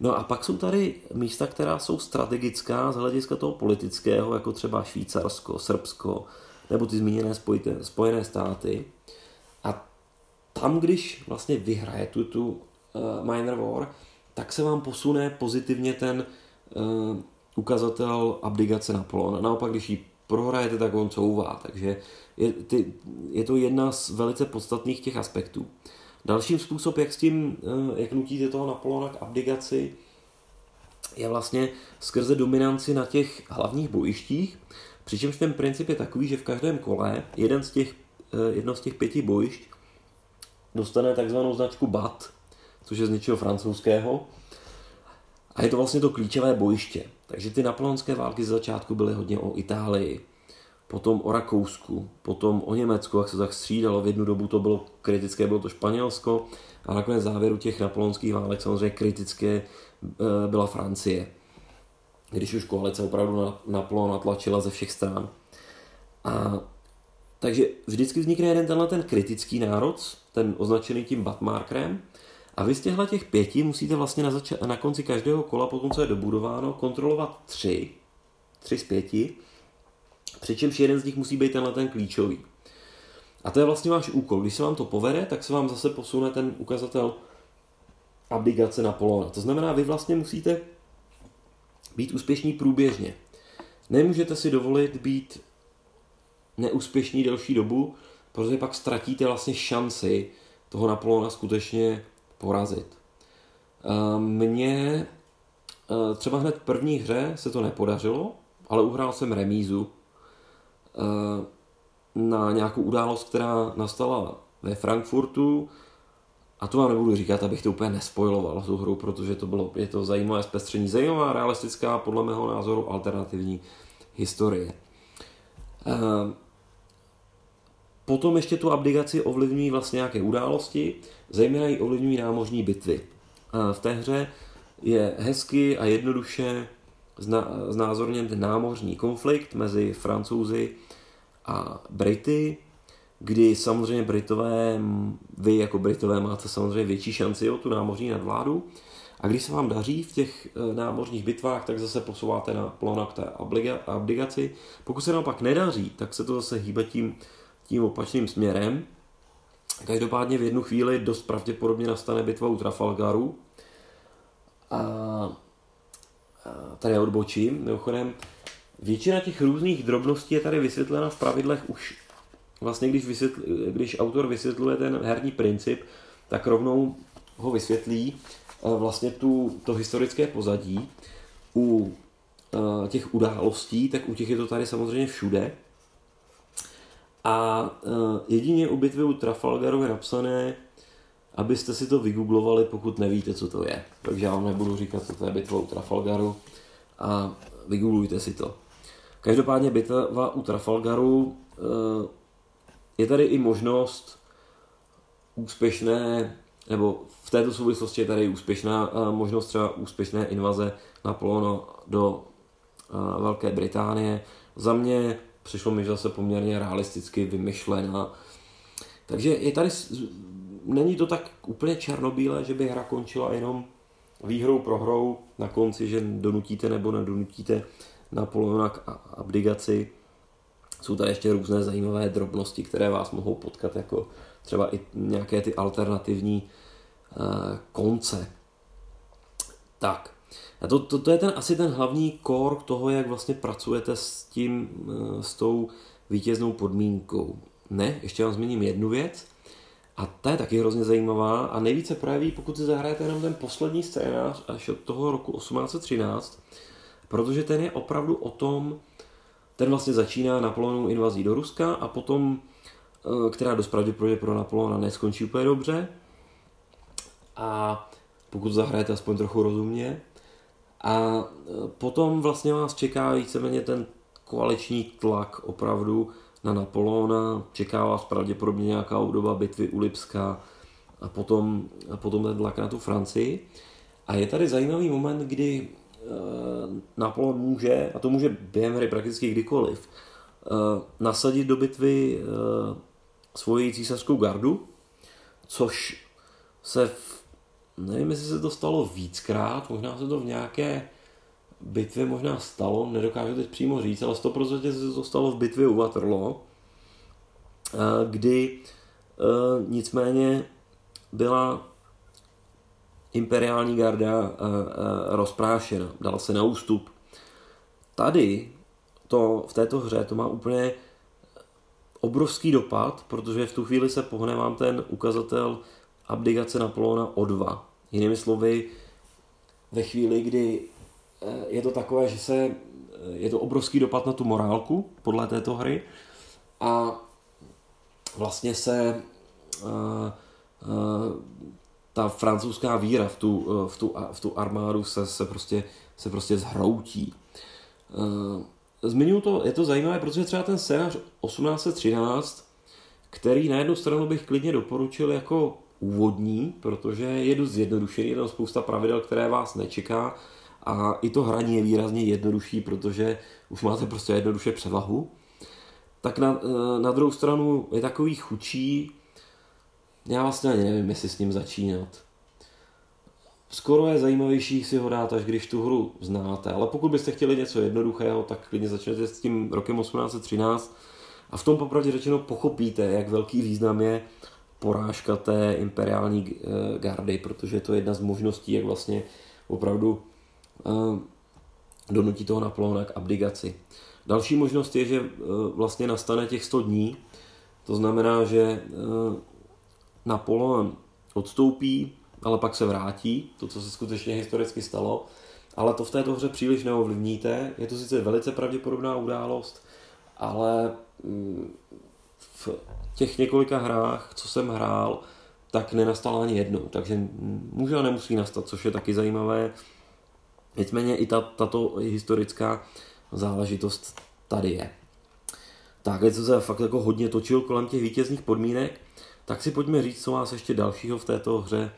No a pak jsou tady místa, která jsou strategická z hlediska toho politického, jako třeba Švýcarsko, Srbsko, nebo ty zmíněné spojité, Spojené státy. A tam, když vlastně vyhraje tu, tu uh, Minor War, tak se vám posune pozitivně ten uh, ukazatel abdigace Napoleona. Naopak, když ji prohrajete, tak on couvá. Takže je, ty, je to jedna z velice podstatných těch aspektů. Dalším způsob, jak s tím, uh, jak nutíte toho Napoleona k abdigaci, je vlastně skrze dominanci na těch hlavních bojištích, přičemž ten princip je takový, že v každém kole jeden z těch, jedno z těch pěti bojišť dostane takzvanou značku BAT, což je z něčeho francouzského. A je to vlastně to klíčové bojiště. Takže ty napoleonské války z začátku byly hodně o Itálii, potom o Rakousku, potom o Německu, jak se tak střídalo. V jednu dobu to bylo kritické, bylo to Španělsko a nakonec závěru těch napoleonských válek samozřejmě kritické eh, byla Francie. Když už koalice opravdu Napoleon tlačila ze všech stran. A takže vždycky vznikne jeden tenhle ten kritický národ, ten označený tím batmarkerem, a vy z těchto těch pěti musíte vlastně na, zač- na konci každého kola, potom co je dobudováno, kontrolovat tři, tři z pěti, přičemž jeden z nich musí být tenhle ten klíčový. A to je vlastně váš úkol. Když se vám to povede, tak se vám zase posune ten ukazatel abdigace Napoleona. To znamená, vy vlastně musíte být úspěšní průběžně. Nemůžete si dovolit být neúspěšní delší dobu, protože pak ztratíte vlastně šanci toho Napoleona skutečně porazit. Eh, mně eh, třeba hned v první hře se to nepodařilo, ale uhrál jsem remízu na nějakou událost, která nastala ve Frankfurtu, a to vám nebudu říkat, abych to úplně nespojiloval tu hru, protože to bylo, je to zajímavé zpestření, zajímavá, realistická, podle mého názoru alternativní historie. Potom ještě tu abdigaci ovlivňují vlastně nějaké události, zejména ji ovlivňují námořní bitvy. V té hře je hezky a jednoduše znázorněn námořní konflikt mezi Francouzi a Brity, kdy samozřejmě Britové, vy jako Britové máte samozřejmě větší šanci o tu námořní nadvládu. A když se vám daří v těch e, námořních bitvách, tak zase posouváte na plona k té abdigaci. Pokud se naopak nedaří, tak se to zase hýbe tím tím opačným směrem. Každopádně v jednu chvíli dost pravděpodobně nastane bitva u Trafalgaru. A, a tady odbočím. Mimochodem, většina těch různých drobností je tady vysvětlena v pravidlech už vlastně, když, vysvětl, když autor vysvětluje ten herní princip, tak rovnou ho vysvětlí eh, vlastně tu, to historické pozadí. U eh, těch událostí, tak u těch je to tady samozřejmě všude. A uh, jedině u bitvy u Trafalgaru je napsané, abyste si to vygooglovali, pokud nevíte, co to je. Takže já vám nebudu říkat, co to je bitva u Trafalgaru a vygooglujte si to. Každopádně bitva u Trafalgaru uh, je tady i možnost úspěšné, nebo v této souvislosti je tady úspěšná uh, možnost třeba úspěšné invaze Napoleona do uh, Velké Británie. Za mě přišlo mi zase poměrně realisticky vymyšlená. Takže je tady, není to tak úplně černobílé, že by hra končila jenom výhrou prohrou na konci, že donutíte nebo nedonutíte Napoleona k abdigaci. Jsou tady ještě různé zajímavé drobnosti, které vás mohou potkat, jako třeba i nějaké ty alternativní uh, konce. Tak, a to, to, to je ten, asi ten hlavní core toho, jak vlastně pracujete s tím, eh, s tou vítěznou podmínkou. Ne, ještě vám zmíním jednu věc, a ta je taky hrozně zajímavá a nejvíce projeví, pokud si zahrajete jenom ten poslední scénář až od toho roku 1813, protože ten je opravdu o tom, ten vlastně začíná Napoleonovou invazí do Ruska a potom, eh, která dost pravděpodobně pro Napoleona neskončí úplně dobře. A pokud zahrajete aspoň trochu rozumně, a e, potom vlastně vás čeká víceméně ten koaliční tlak opravdu na Napoleona, čeká vás pravděpodobně nějaká doba bitvy u Lipska a potom, a potom ten tlak na tu Francii. A je tady zajímavý moment, kdy Napoleon může, a to může během hry prakticky kdykoliv, e, nasadit do bitvy e, svoji císařskou gardu, což se v nevím, jestli se to stalo víckrát, možná se to v nějaké bitvě možná stalo, nedokážu teď přímo říct, ale 100% se to stalo v bitvě u Waterloo, kdy nicméně byla imperiální garda rozprášena, dala se na ústup. Tady to, v této hře to má úplně obrovský dopad, protože v tu chvíli se pohne vám ten ukazatel abdikace Napoleona o dva. Jinými slovy, ve chvíli, kdy eh, je to takové, že se, eh, je to obrovský dopad na tu morálku podle této hry a vlastně se ta francouzská víra v tu, uh, v tu, v tu armádu se, se, prostě, se prostě zhroutí. Zmiňuji to, je to zajímavé, protože třeba ten scénář 1813, který na jednu stranu bych klidně doporučil jako úvodní, protože je dost zjednodušený, je tam spousta pravidel, které vás nečeká a i to hraní je výrazně jednodušší, protože už máte prostě jednoduše převahu. Tak na, eh, na druhou stranu je takový chučí, já vlastně ani nevím, jestli s ním začínat. Skoro je zajímavější si ho dát, až když tu hru znáte, ale pokud byste chtěli něco jednoduchého, tak klidně začnete s tím rokem 1813 a v tom popravdě řečeno pochopíte, jak velký význam je porážka té imperiální eh, gardy, protože to je jedna z možností, jak vlastně opravdu uh, donutí toho Napoleona k abdigaci. Další možnost je, že uh, vlastně nastane těch 100 dní, to znamená, že Napoleon odstoupí, ale pak se vrátí, to, co se skutečně historicky stalo, ale to v této hře příliš neovlivníte. Je to sice velice pravděpodobná událost, ale mm, v těch několika hrách, co jsem hrál, tak nenastala ani jednou, takže může a nemusí nastat, což je taky zajímavé. Nicméně i ta, tato historická záležitost tady je. Tak, co se fakt jako hodně točil kolem těch vítězných podmínek, tak si pojďme říct, co vás ještě dalšího v této hře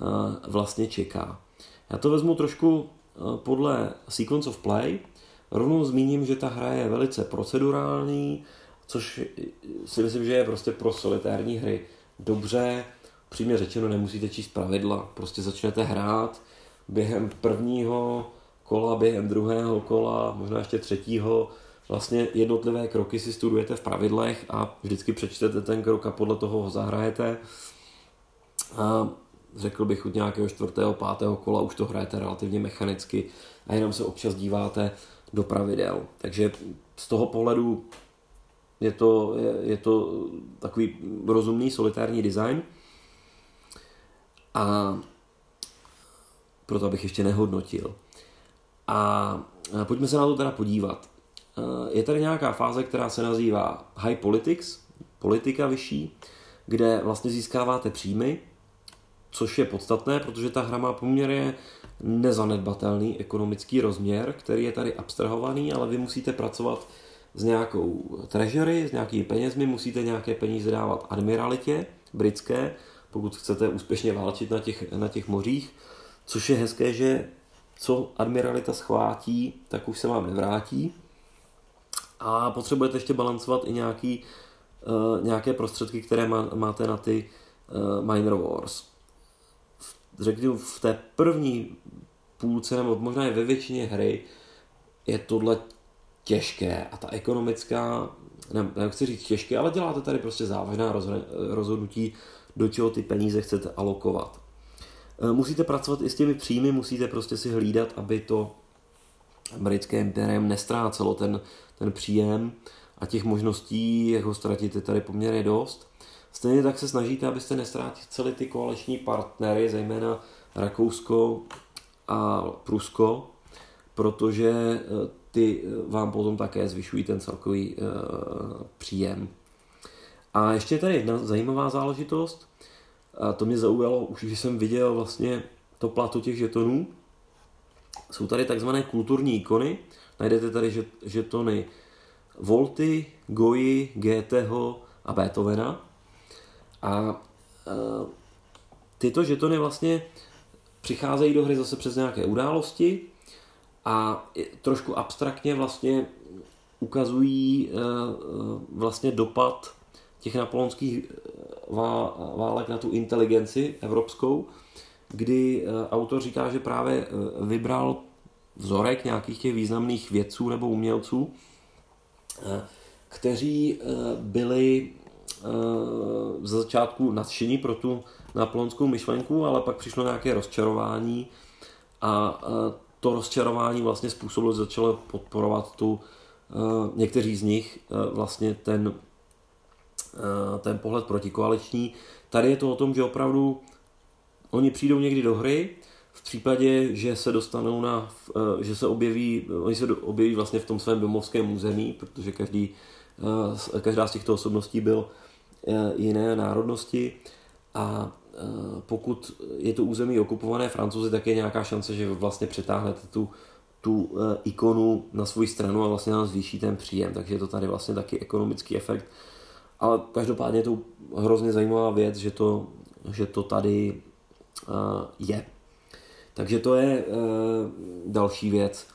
uh, vlastně čeká. Já to vezmu trošku uh, podle Sequence of Play. Rovnou zmíním, že ta hra je velice procedurální, což si myslím, že je prostě pro solitární hry dobře. Přímě řečeno, nemusíte číst pravidla, prostě začnete hrát během prvního kola, během druhého kola, možná ještě třetího, vlastně jednotlivé kroky si studujete v pravidlech a vždycky přečtete ten krok a podle toho ho zahrajete. A řekl bych od nějakého čtvrtého, pátého kola už to hrajete relativně mechanicky a jenom se občas díváte do pravidel. Takže z toho pohledu je to, je, je to takový rozumný solitární design. A proto abych ještě nehodnotil. A pojďme se na to teda podívat. Je tady nějaká fáze, která se nazývá High Politics, politika vyšší, kde vlastně získáváte příjmy, což je podstatné, protože ta hra má poměrně nezanedbatelný ekonomický rozměr, který je tady abstrahovaný, ale vy musíte pracovat s nějakou treasury, s nějakými penězmi, musíte nějaké peníze dávat admiralitě britské, pokud chcete úspěšně válčit na těch, na těch mořích, což je hezké, že co admiralita schvátí, tak už se vám nevrátí. A potřebujete ještě balancovat i nějaký, uh, nějaké prostředky, které má, máte na ty uh, Minor Wars. Řeknu, v té první půlce, nebo možná i ve většině hry, je tohle těžké a ta ekonomická, ne, nechci říct těžké, ale děláte tady prostě závažná rozhodnutí, do čeho ty peníze chcete alokovat. Musíte pracovat i s těmi příjmy, musíte prostě si hlídat, aby to britské impérium nestrácelo ten, ten příjem a těch možností, jak ho ztratit, je tady poměrně dost. Stejně tak se snažíte, abyste nestratili ty koaliční partnery, zejména Rakousko a Prusko, protože e, ty eh, vám potom také zvyšují ten celkový uh, příjem. A ještě je tady jedna zajímavá záležitost, a to mě zaujalo už, když jsem viděl vlastně to plato těch žetonů. Jsou tady takzvané kulturní ikony, najdete tady žetony Volty, Goji, Goetheho a Beethovena. A uh, tyto žetony vlastně přicházejí do hry zase přes nějaké události, a trošku abstraktně vlastně ukazují eh, eh, vlastně dopad těch napoleonských eh, válek na tu inteligenci evropskou, kdy autor říká, že právě vybral vzorek nějakých těch významných vědců nebo umělců, kteří byli za začátku nadšení pro tu napoleonskou myšlenku, ale pak přišlo nějaké rozčarování a to rozčarování vlastně způsobilo, že začalo podporovat tu, někteří z nich vlastně ten, ten pohled protikoaliční. Tady je to o tom, že opravdu oni přijdou někdy do hry, v případě, že se dostanou na, že se objeví, oni se objeví vlastně v tom svém domovském území, protože každý, každá z těchto osobností byl jiné národnosti a pokud je to území okupované francouzi, tak je nějaká šance, že vlastně přetáhnete tu, tu ikonu na svou stranu a vlastně nám zvýší ten příjem. Takže je to tady vlastně taky ekonomický efekt. Ale každopádně je to hrozně zajímavá věc, že to, že to tady je. Takže to je další věc.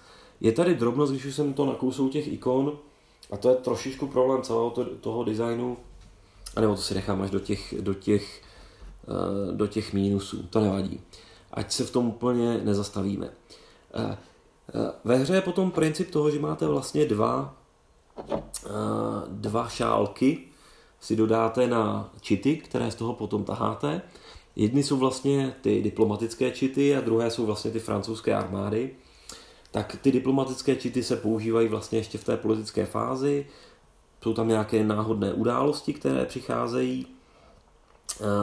Je tady drobnost, když už jsem to nakousl těch ikon, a to je trošičku problém celého to, toho designu, a nebo to si nechám až do těch, do těch, uh, do těch mínusů, to nevadí. Ať se v tom úplně nezastavíme. Uh, ve hře je potom princip toho, že máte vlastně dva, dva šálky, si dodáte na čity, které z toho potom taháte. Jedny jsou vlastně ty diplomatické čity a druhé jsou vlastně ty francouzské armády. Tak ty diplomatické čity se používají vlastně ještě v té politické fázi. Jsou tam nějaké náhodné události, které přicházejí.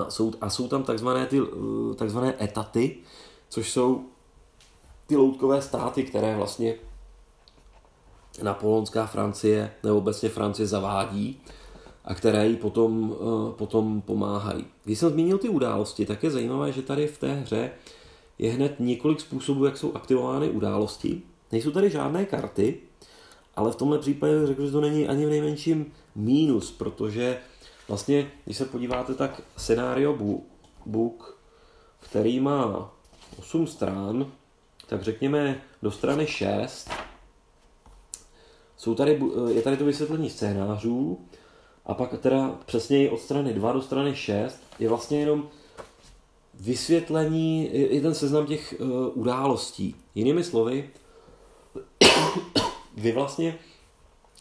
Jsou, a jsou tam takzvané, ty, eh, takzvané etaty, což jsou ty loutkové státy, které vlastně napoleonská Francie nebo obecně Francie zavádí a které jí potom, eh, potom pomáhají. Když jsem zmínil ty události, tak je zajímavé, že tady v té hře je hned několik způsobů, jak jsou aktivovány události. Nejsou tady žádné karty, ale v tomhle případě řekl, že to není ani v nejmenším mínus, protože vlastně, když se podíváte, tak scenario book, který má 8 stran, tak řekněme do strany 6, jsou tady, je tady to vysvětlení scénářů a pak teda přesněji od strany 2 do strany 6 je vlastně jenom vysvětlení, je ten seznam těch uh, událostí. Jinými slovy, <coughs> vy vlastně,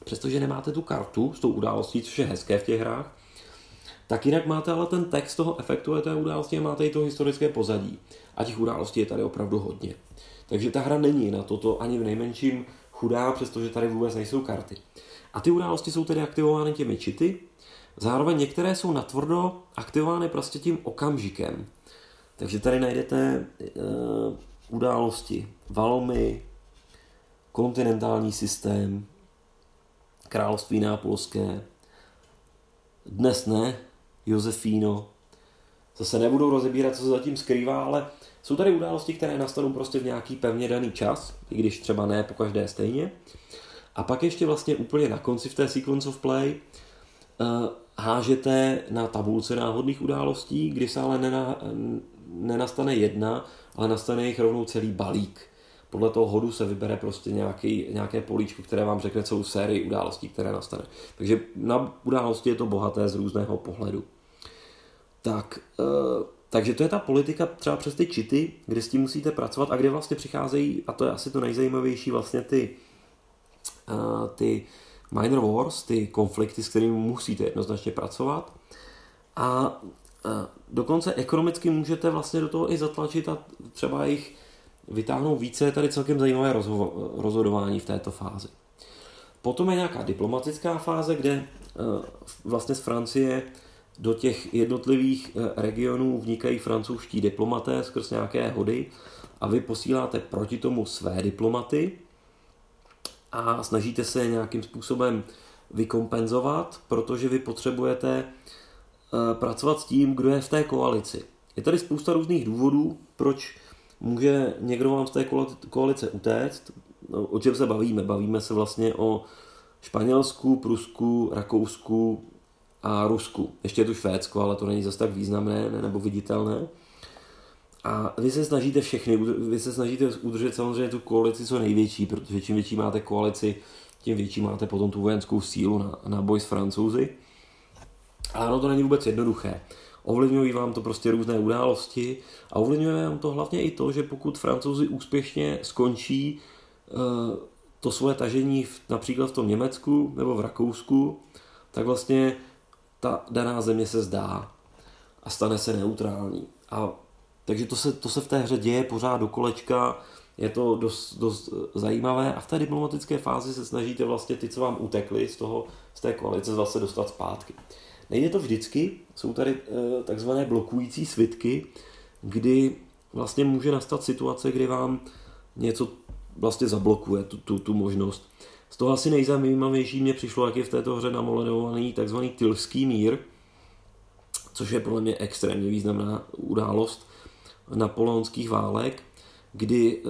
přestože nemáte tu kartu s tou událostí, což je hezké v těch hrách, tak jinak máte ale ten text toho efektu a té události a máte i to historické pozadí. A těch událostí je tady opravdu hodně. Takže ta hra není na toto ani v nejmenším chudá, přestože tady vůbec nejsou karty. A ty události jsou tedy aktivovány těmi čity, zároveň některé jsou natvrdo aktivovány prostě tím okamžikem. Takže tady najdete uh, události Valomy, kontinentální systém, království nápolské, dnes ne, Josefíno, zase nebudou rozebírat, co se zatím skrývá, ale jsou tady události, které nastanou prostě v nějaký pevně daný čas, i když třeba ne po každé stejně. A pak ještě vlastně úplně na konci v té sequence of play uh, hážete na tabulce náhodných událostí, kdy se ale nena, nenastane jedna, ale nastane jich rovnou celý balík podle toho hodu se vybere prostě nějaký, nějaké políčko, které vám řekne celou sérii událostí, které nastane. Takže na události je to bohaté z různého pohledu. Tak, e, takže to je ta politika třeba přes ty čity, kde s tím musíte pracovat a kde vlastně přicházejí, a to je asi to nejzajímavější, vlastně ty, ty minor wars, ty konflikty, s kterými musíte jednoznačně pracovat. A e, dokonce ekonomicky můžete vlastně do toho i zatlačit a třeba jich vytáhnout více, je tady celkem zajímavé rozhodování v této fázi. Potom je nějaká diplomatická fáze, kde eh, vlastně z Francie do těch jednotlivých eh, regionů vnikají francouzští diplomaté skrz nějaké hody a vy posíláte proti tomu své diplomaty a snažíte se nějakým způsobem vykompenzovat, protože vy potřebujete eh, pracovat s tím, kdo je v té koalici. Je tady spousta různých důvodů, proč může někdo vám z té koalice utéct. No, o čem se bavíme? Bavíme se vlastně o Španělsku, Prusku, Rakousku a Rusku. Ještě je tu Švédsko, ale to není zase tak významné nebo viditelné. A vy se snažíte všechny, vy se snažíte udržet samozřejmě tu koalici co největší, protože čím větší máte koalici, tím větší máte potom tu vojenskou sílu na, na boj s francouzi. Ale ano, to není vůbec jednoduché. Ovlivňují vám to prostě různé události a ovlivňuje vám to hlavně i to, že pokud francouzi úspěšně skončí eh, to svoje tažení v, například v tom Německu nebo v Rakousku, tak vlastně ta daná země se zdá a stane se neutrální. A takže to se, to se v té hře děje pořád do kolečka, je to dost, dost zajímavé a v té diplomatické fázi se snažíte vlastně ty, co vám utekli z, toho, z té koalice, zase dostat zpátky. Nejde to vždycky, jsou tady e, takzvané blokující svitky, kdy vlastně může nastat situace, kdy vám něco vlastně zablokuje tu, tu, tu možnost. Z toho asi nejzajímavější mě přišlo, jak je v této hře namoledovaný takzvaný Tylský mír, což je podle mě extrémně významná událost napoleonských válek, kdy e,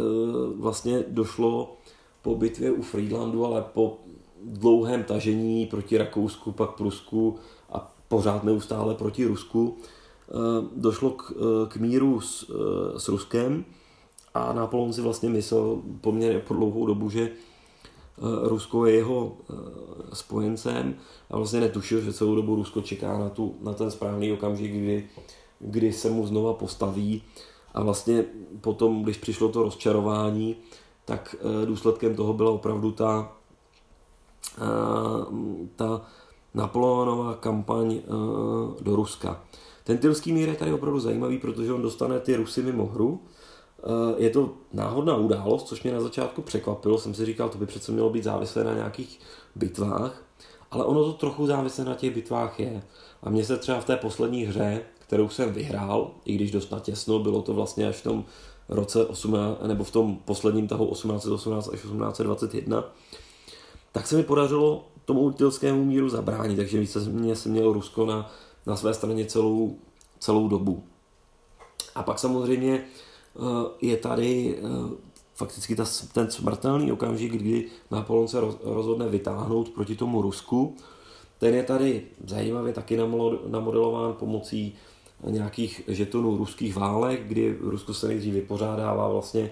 vlastně došlo po bitvě u Friedlandu, ale po dlouhém tažení proti Rakousku, pak Prusku a pořád neustále proti Rusku, e, došlo k, e, k míru s, s Ruskem a Napoleon si vlastně myslel poměrně po dlouhou dobu, že Rusko je jeho spojencem a vlastně netušil, že celou dobu Rusko čeká na, tu, na ten správný okamžik, kdy, kdy se mu znova postaví a vlastně potom, když přišlo to rozčarování, tak eh, důsledkem toho byla opravdu ta, eh, ta Napoleonová kampaň eh, do Ruska. Ten Tylský mír je tady opravdu zajímavý, protože on dostane ty Rusy mimo hru. Je to náhodná událost, což mě na začátku překvapilo. Jsem si říkal, to by přece mělo být závislé na nějakých bitvách, ale ono to trochu závislé na těch bitvách je. A mně se třeba v té poslední hře, kterou jsem vyhrál, i když dost natěsno, bylo to vlastně až v tom roce 18, nebo v tom posledním tahu 1818 až 1821, tak se mi podařilo tomu utilskému míru zabránit, takže mě se mělo Rusko na, na své straně celou, celou dobu. A pak samozřejmě eh, je tady eh, fakticky ta, ten smrtelný okamžik, kdy Napoleon se rozhodne vytáhnout proti tomu Rusku. Ten je tady zajímavě taky namodelován pomocí nějakých žetonů ruských válek, kdy Rusko se nejdřív vypořádává vlastně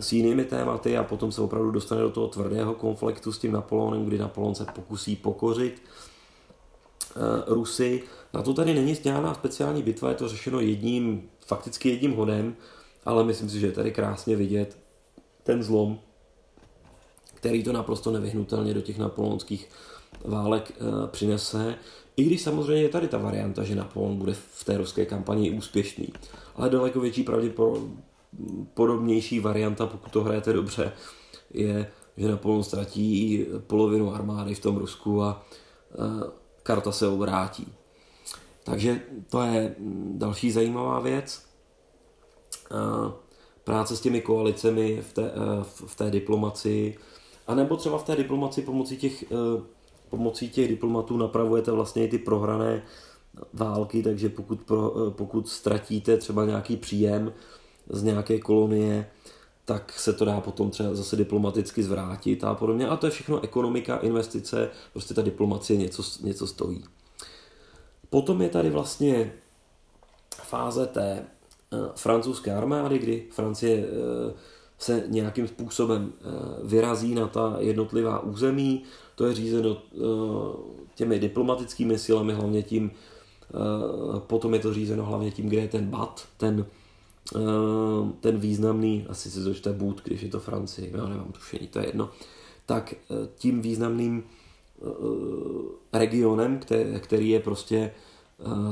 s jinými tématy a potom se opravdu dostane do toho tvrdého konfliktu s tím Napoleonem, kdy Napoleon se pokusí pokořit eh, Rusy. Na to tady není žádná speciální bitva, je to řešeno jedním, fakticky jedním hodem, ale myslím si, že je tady krásně vidět ten zlom, který to naprosto nevyhnutelně do těch napoleonských válek eh, přinese. I když samozřejmě je tady ta varianta, že Napoleon bude v té ruské kampani úspěšný, ale daleko větší pravděpodobnější varianta, pokud to hrajete dobře, je, že Napoleon ztratí polovinu armády v tom Rusku a karta se obrátí. Takže to je další zajímavá věc. Práce s těmi koalicemi v té, v té diplomaci, a nebo třeba v té diplomaci pomocí těch pomocí těch diplomatů napravujete vlastně i ty prohrané války, takže pokud, pro, pokud ztratíte třeba nějaký příjem z nějaké kolonie, tak se to dá potom třeba zase diplomaticky zvrátit a podobně. A to je všechno ekonomika, investice, prostě ta diplomacie něco, něco stojí. Potom je tady vlastně fáze té uh, francouzské armády, kdy Francie uh, se nějakým způsobem vyrazí na ta jednotlivá území, to je řízeno eh, těmi diplomatickými silami, hlavně tím, eh, potom je to řízeno hlavně tím, kde je ten bat, ten, eh, ten významný, asi si zočte boot, když je to Francii, já nemám tušení, to je jedno, tak tím významným regionem, který je prostě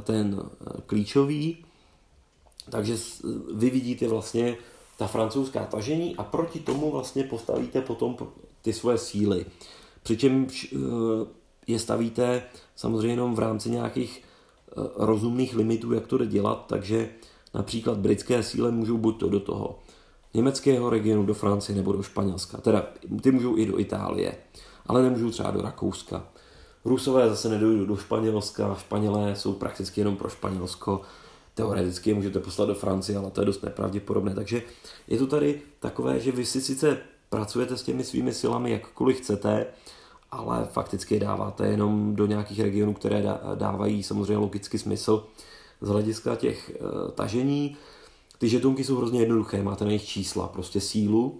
ten klíčový, takže vy vidíte vlastně ta francouzská tažení a proti tomu vlastně postavíte potom ty svoje síly. Přičemž eh, je stavíte samozřejmě jenom v rámci nějakých eh, rozumných limitů, jak to jde dělat, takže například britské síly můžou buď to do toho německého regionu, do Francie nebo do Španělska. Teda ty můžou i do Itálie, ale nemůžou třeba do Rakouska. Rusové zase nedojdou do Španělska, Španělé jsou prakticky jenom pro Španělsko. Teoreticky je můžete poslat do Francie, ale to je dost nepravděpodobné. Takže je to tady takové, že vy si sice pracujete s těmi svými silami jakkoliv chcete, ale fakticky dáváte jenom do nějakých regionů, které dávají samozřejmě logicky smysl z hlediska těch e, tažení. Ty žetonky jsou hrozně jednoduché, máte na nich čísla, prostě sílu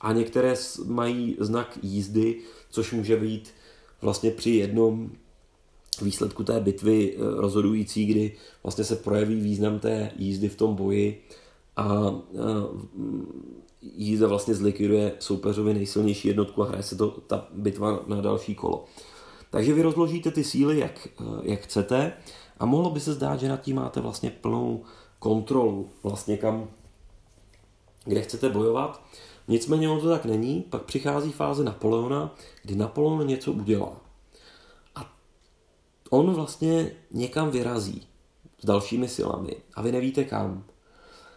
a některé mají znak jízdy, což může být vlastně při jednom výsledku té bitvy e, rozhodující, kdy vlastně se projeví význam té jízdy v tom boji a e, jízda vlastně zlikviduje soupeřovi nejsilnější jednotku a hraje se to ta bitva na další kolo. Takže vy rozložíte ty síly, jak, eh, jak chcete a mohlo by se zdát, že nad tím máte vlastně plnou kontrolu, vlastně kam, kde chcete bojovat. Nicméně ono to tak není, pak přichází fáze Napoleona, kdy Napoleon něco udělá. A on vlastně někam vyrazí s dalšími silami a vy nevíte kam.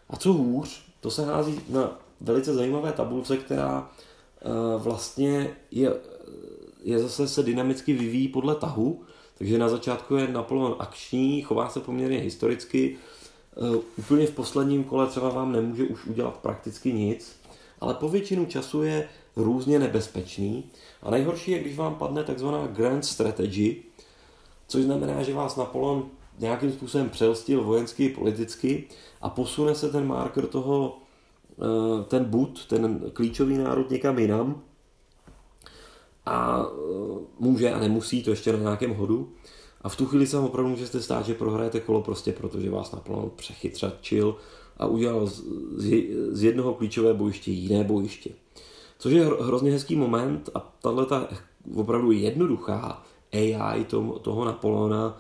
A co hůř, to se hází na velice zajímavé tabulce, která eh, vlastně je, je zase se dynamicky vyvíjí podle tahu, takže na začátku je Napoleon akční, chová se poměrně historicky, eh, úplně v posledním kole třeba vám nemůže už udělat prakticky nic, ale po většinu času je různě nebezpečný. A nejhorší je, když vám padne takzvaná Grand Strategy, což znamená, že vás Napoleon nějakým způsobem přelstil vojensky, politicky a posune se ten marker toho, ten bud, ten klíčový národ někam jinam a eh, může a nemusí to ještě na nějakém hodu. A v tu chvíli se vám opravdu můžete stát, že prohrajete kolo prostě protože vás Napoleon přechytračil a udělal z jednoho klíčové bojiště jiné bojiště. Což je hrozně hezký moment a tahle ta opravdu jednoduchá AI toho Napoleona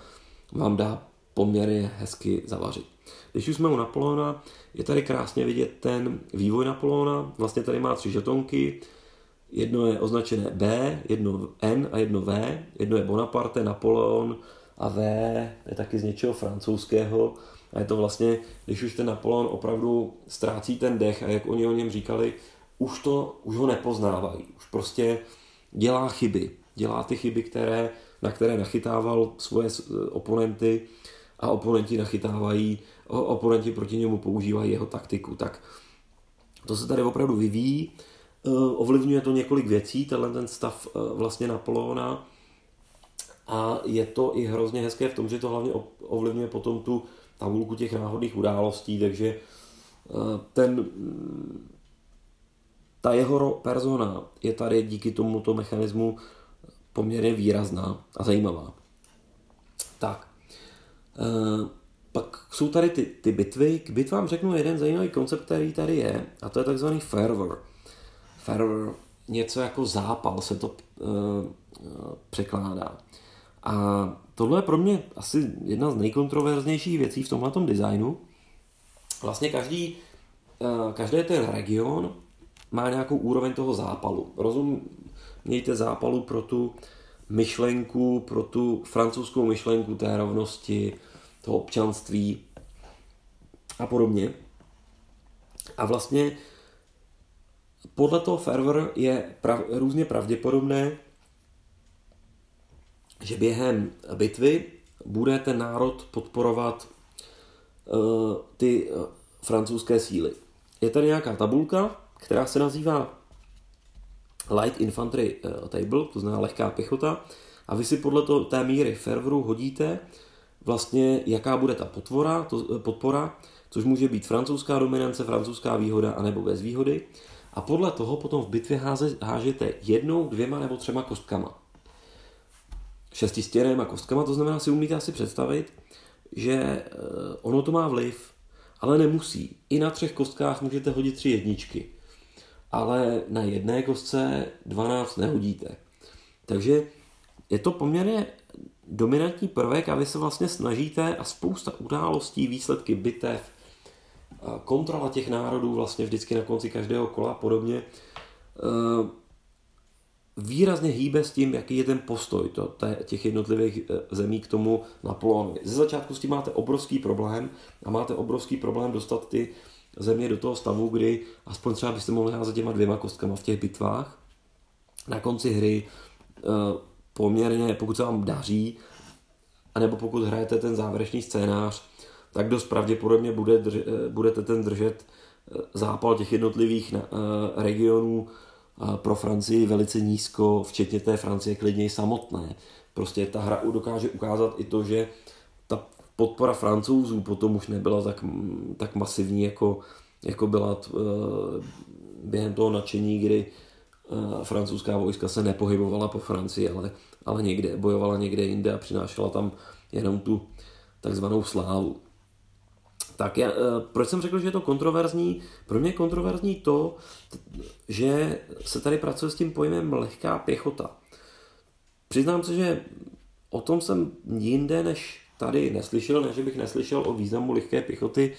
vám dá poměrně hezky zavařit. Když už jsme u Napoleona, je tady krásně vidět ten vývoj Napoleona. Vlastně tady má tři žetonky. Jedno je označené B, jedno N a jedno V. Jedno je Bonaparte, Napoleon a V je taky z něčeho francouzského. A je to vlastně, když už ten Napoleon opravdu ztrácí ten dech a jak oni o něm říkali, už, to, už ho nepoznávají. Už prostě dělá chyby. Dělá ty chyby, které, na které nachytával svoje oponenty a oponenti nachytávají, oponenti proti němu používají jeho taktiku. Tak to se tady opravdu vyvíjí. Eh, ovlivňuje to několik věcí, tenhle ten stav eh, vlastně Napoleona. A je to i hrozně hezké v tom, že to hlavně ovlivňuje potom tu tabulku těch náhodných událostí, takže eh, ten, ta jeho persona je tady díky tomuto mechanismu poměrně výrazná a zajímavá. Tak, e, pak jsou tady ty, ty bitvy. K bitvám řeknu jeden zajímavý koncept, který tady je, a to je takzvaný fervor. Fervor, něco jako zápal se to e, překládá. A tohle je pro mě asi jedna z nejkontroverznějších věcí v tomhle designu. Vlastně každý, eh, každý ten region má nějakou úroveň toho zápalu. Rozumějte zápalu pro tu myšlenku, pro tu francouzskou myšlenku té rovnosti, toho občanství a podobně. A vlastně podle toho fervor je prav, různě pravděpodobné, že během bitvy bude ten národ podporovat uh, ty uh, francouzské síly. Je tady nějaká tabulka, která se nazývá Light Infantry uh, Table, to znamená lehká pěchota, a vy si podle to, té míry fervoru hodíte vlastně, jaká bude ta potvora, to, podpora, což může být francouzská dominance, francouzská výhoda, anebo bez výhody. A podle toho potom v bitvě háze, hážete jednou, dvěma nebo třema kostkama šestistěným a kostkama, to znamená, si umíte asi představit, že eh, ono to má vliv, ale nemusí. I na třech kostkách můžete hodit tři jedničky, ale na jedné kostce 12 nehodíte. Takže je to poměrně dominantní prvek a vy se vlastně snažíte a spousta událostí, výsledky bitev, kontrola těch národů vlastně vždycky na konci každého kola a podobně, eh, výrazně hýbe s tím, jaký je ten postoj to, těch jednotlivých eh, zemí k tomu Napoleonovi. Ze začátku s tím máte obrovský problém a máte obrovský problém dostat ty země do toho stavu, kdy aspoň třeba byste mohli házet těma dvěma kostkama v těch bitvách. Na konci hry eh, poměrně, pokud se vám daří, anebo pokud hrajete ten závěrečný scénář, tak dost pravděpodobně bude, drž- eh, budete ten držet zápal těch jednotlivých regionů pro Francii velice nízko, včetně té Francie klidně samotné. Prostě ta hra dokáže ukázat i to, že ta podpora francouzů potom už nebyla tak, tak masivní, jako, jako byla t, eh, během toho nadšení, kdy eh, francouzská vojska se nepohybovala po Francii, ale, ale někde, bojovala někde jinde a přinášela tam jenom tu takzvanou slávu. Tak já, eh, proč jsem řekl, že je to kontroverzní? Pro mě je kontroverzní to, že se tady pracuje s tím pojmem lehká pěchota. přiznám se, že o tom jsem jinde než tady neslyšel, než bych neslyšel o významu lehké pěchoty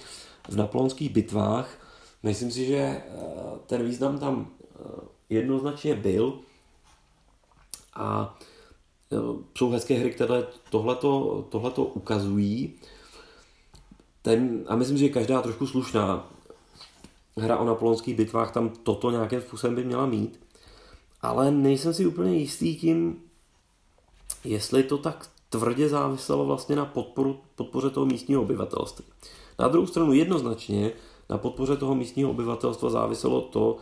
v napoleonských bitvách. Myslím si, že eh, ten význam tam eh, jednoznačně byl a jsou hezké hry, které tohleto, tohleto ukazují. Ten, a myslím, že každá trošku slušná hra o napoleonských bitvách tam toto nějakým způsobem by měla mít. Ale nejsem si úplně jistý tím, jestli to tak tvrdě záviselo vlastně na podporu, podpoře toho místního obyvatelstva. Na druhou stranu jednoznačně na podpoře toho místního obyvatelstva záviselo to,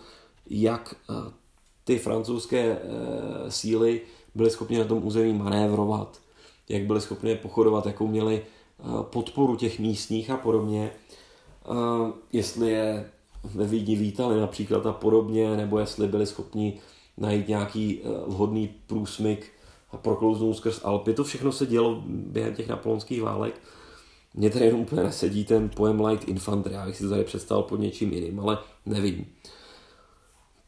jak eh, ty francouzské eh, síly byly schopni na tom území manévrovat, jak byly schopni pochodovat, jakou měli eh, podporu těch místních a podobně. Jestli je ve Vídni vítali například a podobně, nebo jestli byli schopni najít nějaký vhodný průsmyk a proklouznout skrz Alpy. To všechno se dělo během těch napoleonských válek. Mně tady jenom úplně nesedí ten pojem light infantry, já bych si to tady představil pod něčím jiným, ale nevím.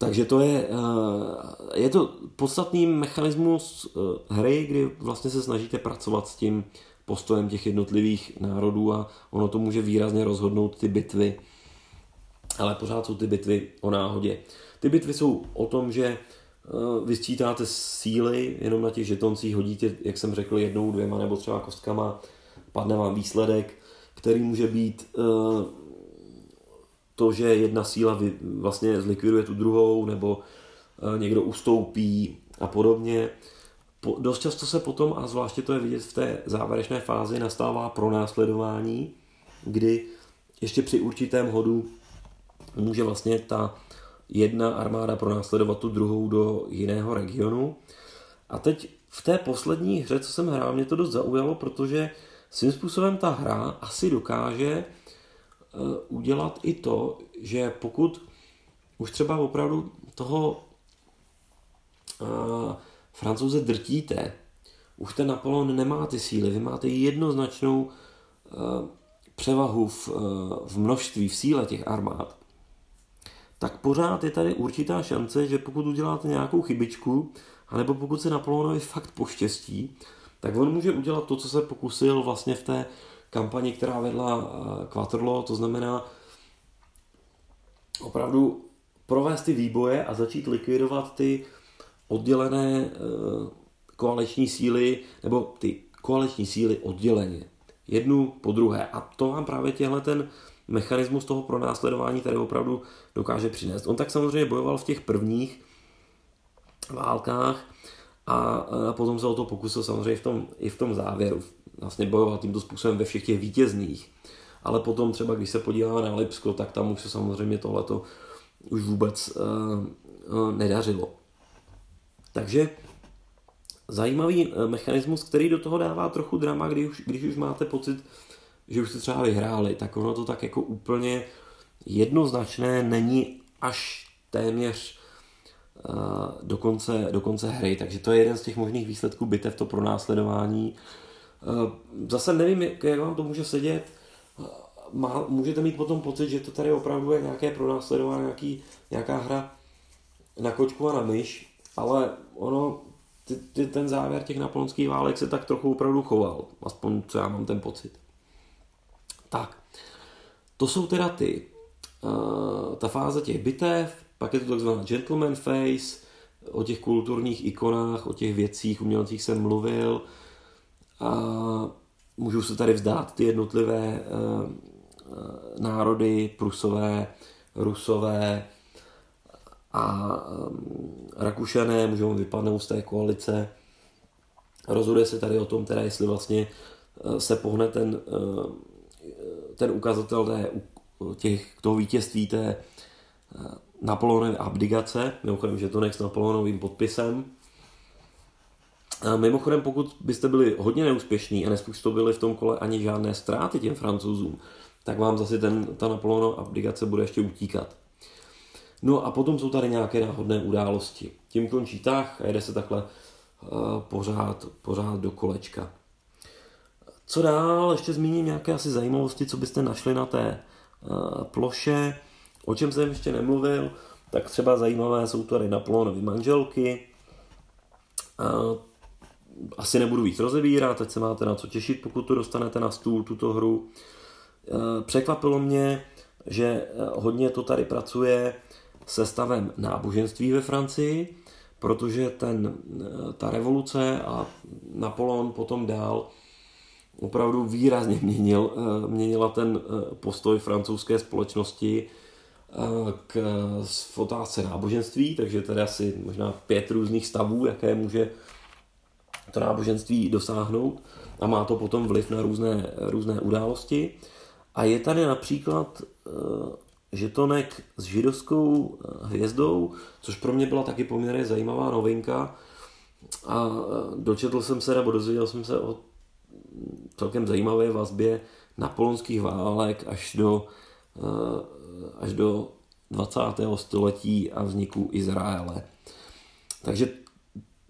Takže to je, eh, je to podstatný mechanismus eh, hry, kdy vlastně se snažíte pracovat s tím postojem těch jednotlivých národů a ono to může výrazně rozhodnout ty bitvy. Ale pořád jsou ty bitvy o náhodě. Ty bitvy jsou o tom, že Eh, vysčítáte síly, jenom na těch žetoncích hodíte, jak jsem řekl, jednou, dvěma nebo třeba kostkama, padne vám výsledek, který může být to, že jedna síla vlastně zlikviduje tu druhou, nebo eh, někdo ustoupí a podobně. Dost často se potom, a zvláště to je vidět v té závěrečné fázi, nastává pronásledování, kdy ještě při určitém hodu může vlastně ta jedna armáda pronásledovat tu druhou do jiného regionu. A teď v té poslední hře, co jsem hrál, mě to dost zaujalo, protože svým způsobem ta hra asi dokáže udělat i to, že pokud už třeba opravdu toho uh, francouze drtíte, už ten Napoleon nemá ty síly, vy máte jednoznačnou uh, převahu v, uh, v množství, v síle těch armád, tak pořád je tady určitá šance, že pokud uděláte nějakou chybičku, anebo pokud se Napoleonovi fakt poštěstí, tak on může udělat to, co se pokusil vlastně v té kampani, která vedla Quaterlo, to znamená opravdu provést ty výboje a začít likvidovat ty oddělené e, koaliční síly, nebo ty koaliční síly odděleně. Jednu po druhé. A to vám právě těhle ten mechanismus toho pronásledování tady opravdu dokáže přinést. On tak samozřejmě bojoval v těch prvních válkách a potom se o to pokusil samozřejmě v tom, i v tom závěru. Vlastně bojoval tímto způsobem ve všech těch vítězných. Ale potom třeba, když se podíváme na Lipsko, tak tam už se samozřejmě tohleto už vůbec uh, uh, nedařilo. Takže zajímavý uh, mechanismus, který do toho dává trochu drama, když už, když už máte pocit, že už jste třeba vyhráli, tak ono to tak jako úplně jednoznačné není až téměř uh, do, konce, do konce hry, takže to je jeden z těch možných výsledků bitev, to pronásledování. Uh, zase nevím, jak, vám to může sedět, má, můžete mít potom pocit, že to tady opravdu je nějaké pronásledování, nějaký, nějaká hra na kočku a na myš, ale ono, ty, ty, ten závěr těch napoleonských válek se tak trochu opravdu choval, aspoň co já mám ten pocit. Tak, to jsou teda ty, uh, ta fáze těch bitev, pak je to takzvaná gentleman face, o těch kulturních ikonách, o těch věcích, umělcích jsem mluvil. Můžou se tady vzdát ty jednotlivé uh, národy, prusové, rusové a um, rakušané můžou vypadnout z té koalice. Rozhoduje se tady o tom, teda jestli vlastně se pohne ten ten ukazatel té, těch, toho vítězství té eh, Napoleonovy abdigace, mimochodem, že to s Napoleonovým podpisem. Mimochodem, pokud byste byli hodně neúspěšní a nespůsobili v tom kole ani žádné ztráty těm francouzům, tak vám zase ten, ta Napoleonova abdigace bude ještě utíkat. No a potom jsou tady nějaké náhodné události. Tím končí tah a jede se takhle uh, pořád, pořád do kolečka. Co dál? Ještě zmíním nějaké asi zajímavosti, co byste našli na té uh, ploše. O čem jsem ještě nemluvil, tak třeba zajímavé jsou tady Napoleonovy manželky. Uh, asi nebudu víc rozebírat, teď se máte na co těšit, pokud to dostanete na stůl, tuto hru. Eh, překvapilo mě, že eh, hodně to tady pracuje se stavem náboženství ve Francii, protože ten, ta revoluce a Napoleon potom dál opravdu výrazně <laughs> měnil, měnila ten postoj francouzské společnosti k v otázce náboženství, takže tady asi možná pět různých stavů, jaké může to náboženství dosáhnout a má to potom vliv na různé, různé události. A je tady například uh, žetonek s židovskou eh, hvězdou, což pro mě byla taky poměrně zajímavá novinka. A eh, dočetl jsem se, nebo dozvěděl jsem se o celkem zajímavé vazbě napolonských válek až do, až do 20. století a vzniku Izraele. Takže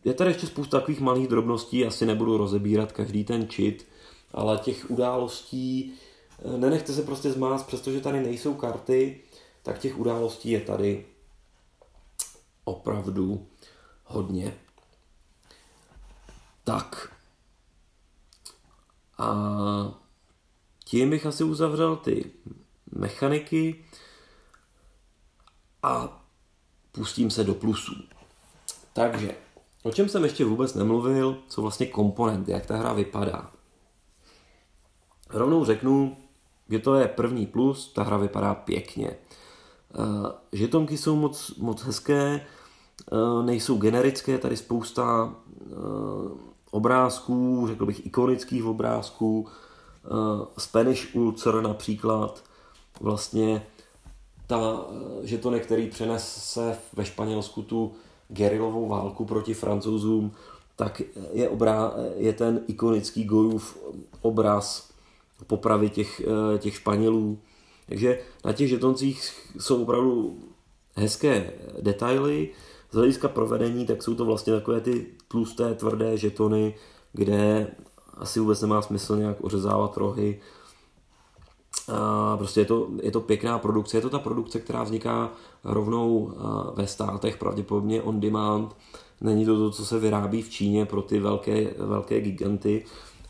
je tady ještě spousta takových malých drobností, asi nebudu rozebírat každý ten čit, ale těch událostí, eh, nenechte se prostě zmást, přestože tady nejsou karty, tak těch událostí je tady opravdu hodně. Tak. A tím bych asi uzavřel ty mechaniky a pustím se do plusů. Takže O čem jsem ještě vůbec nemluvil, co vlastně komponenty, jak ta hra vypadá. Rovnou řeknu, že to je první plus, ta hra vypadá pěkně. Eh, žetonky jsou moc, moc hezké, eh, nejsou generické, tady spousta eh, obrázků, řekl bych ikonických obrázků, Spanish Ulcer například, vlastně ta žetonek, který přenese ve Španělsku tu gerilovou válku proti francouzům, tak je, obrá, je ten ikonický Gojův obraz popravy těch, eh, těch Španělů. Takže na těch žetoncích jsou opravdu hezké detaily. Z hlediska provedení, tak jsou to vlastně takové ty tlusté, tvrdé žetony, kde asi vůbec nemá smysl nějak ořezávat rohy, a prostě je to, je to pěkná produkce, je to ta produkce, která vzniká rovnou ve státech, pravděpodobně on demand. Není to to, co se vyrábí v Číně pro ty velké, velké giganty,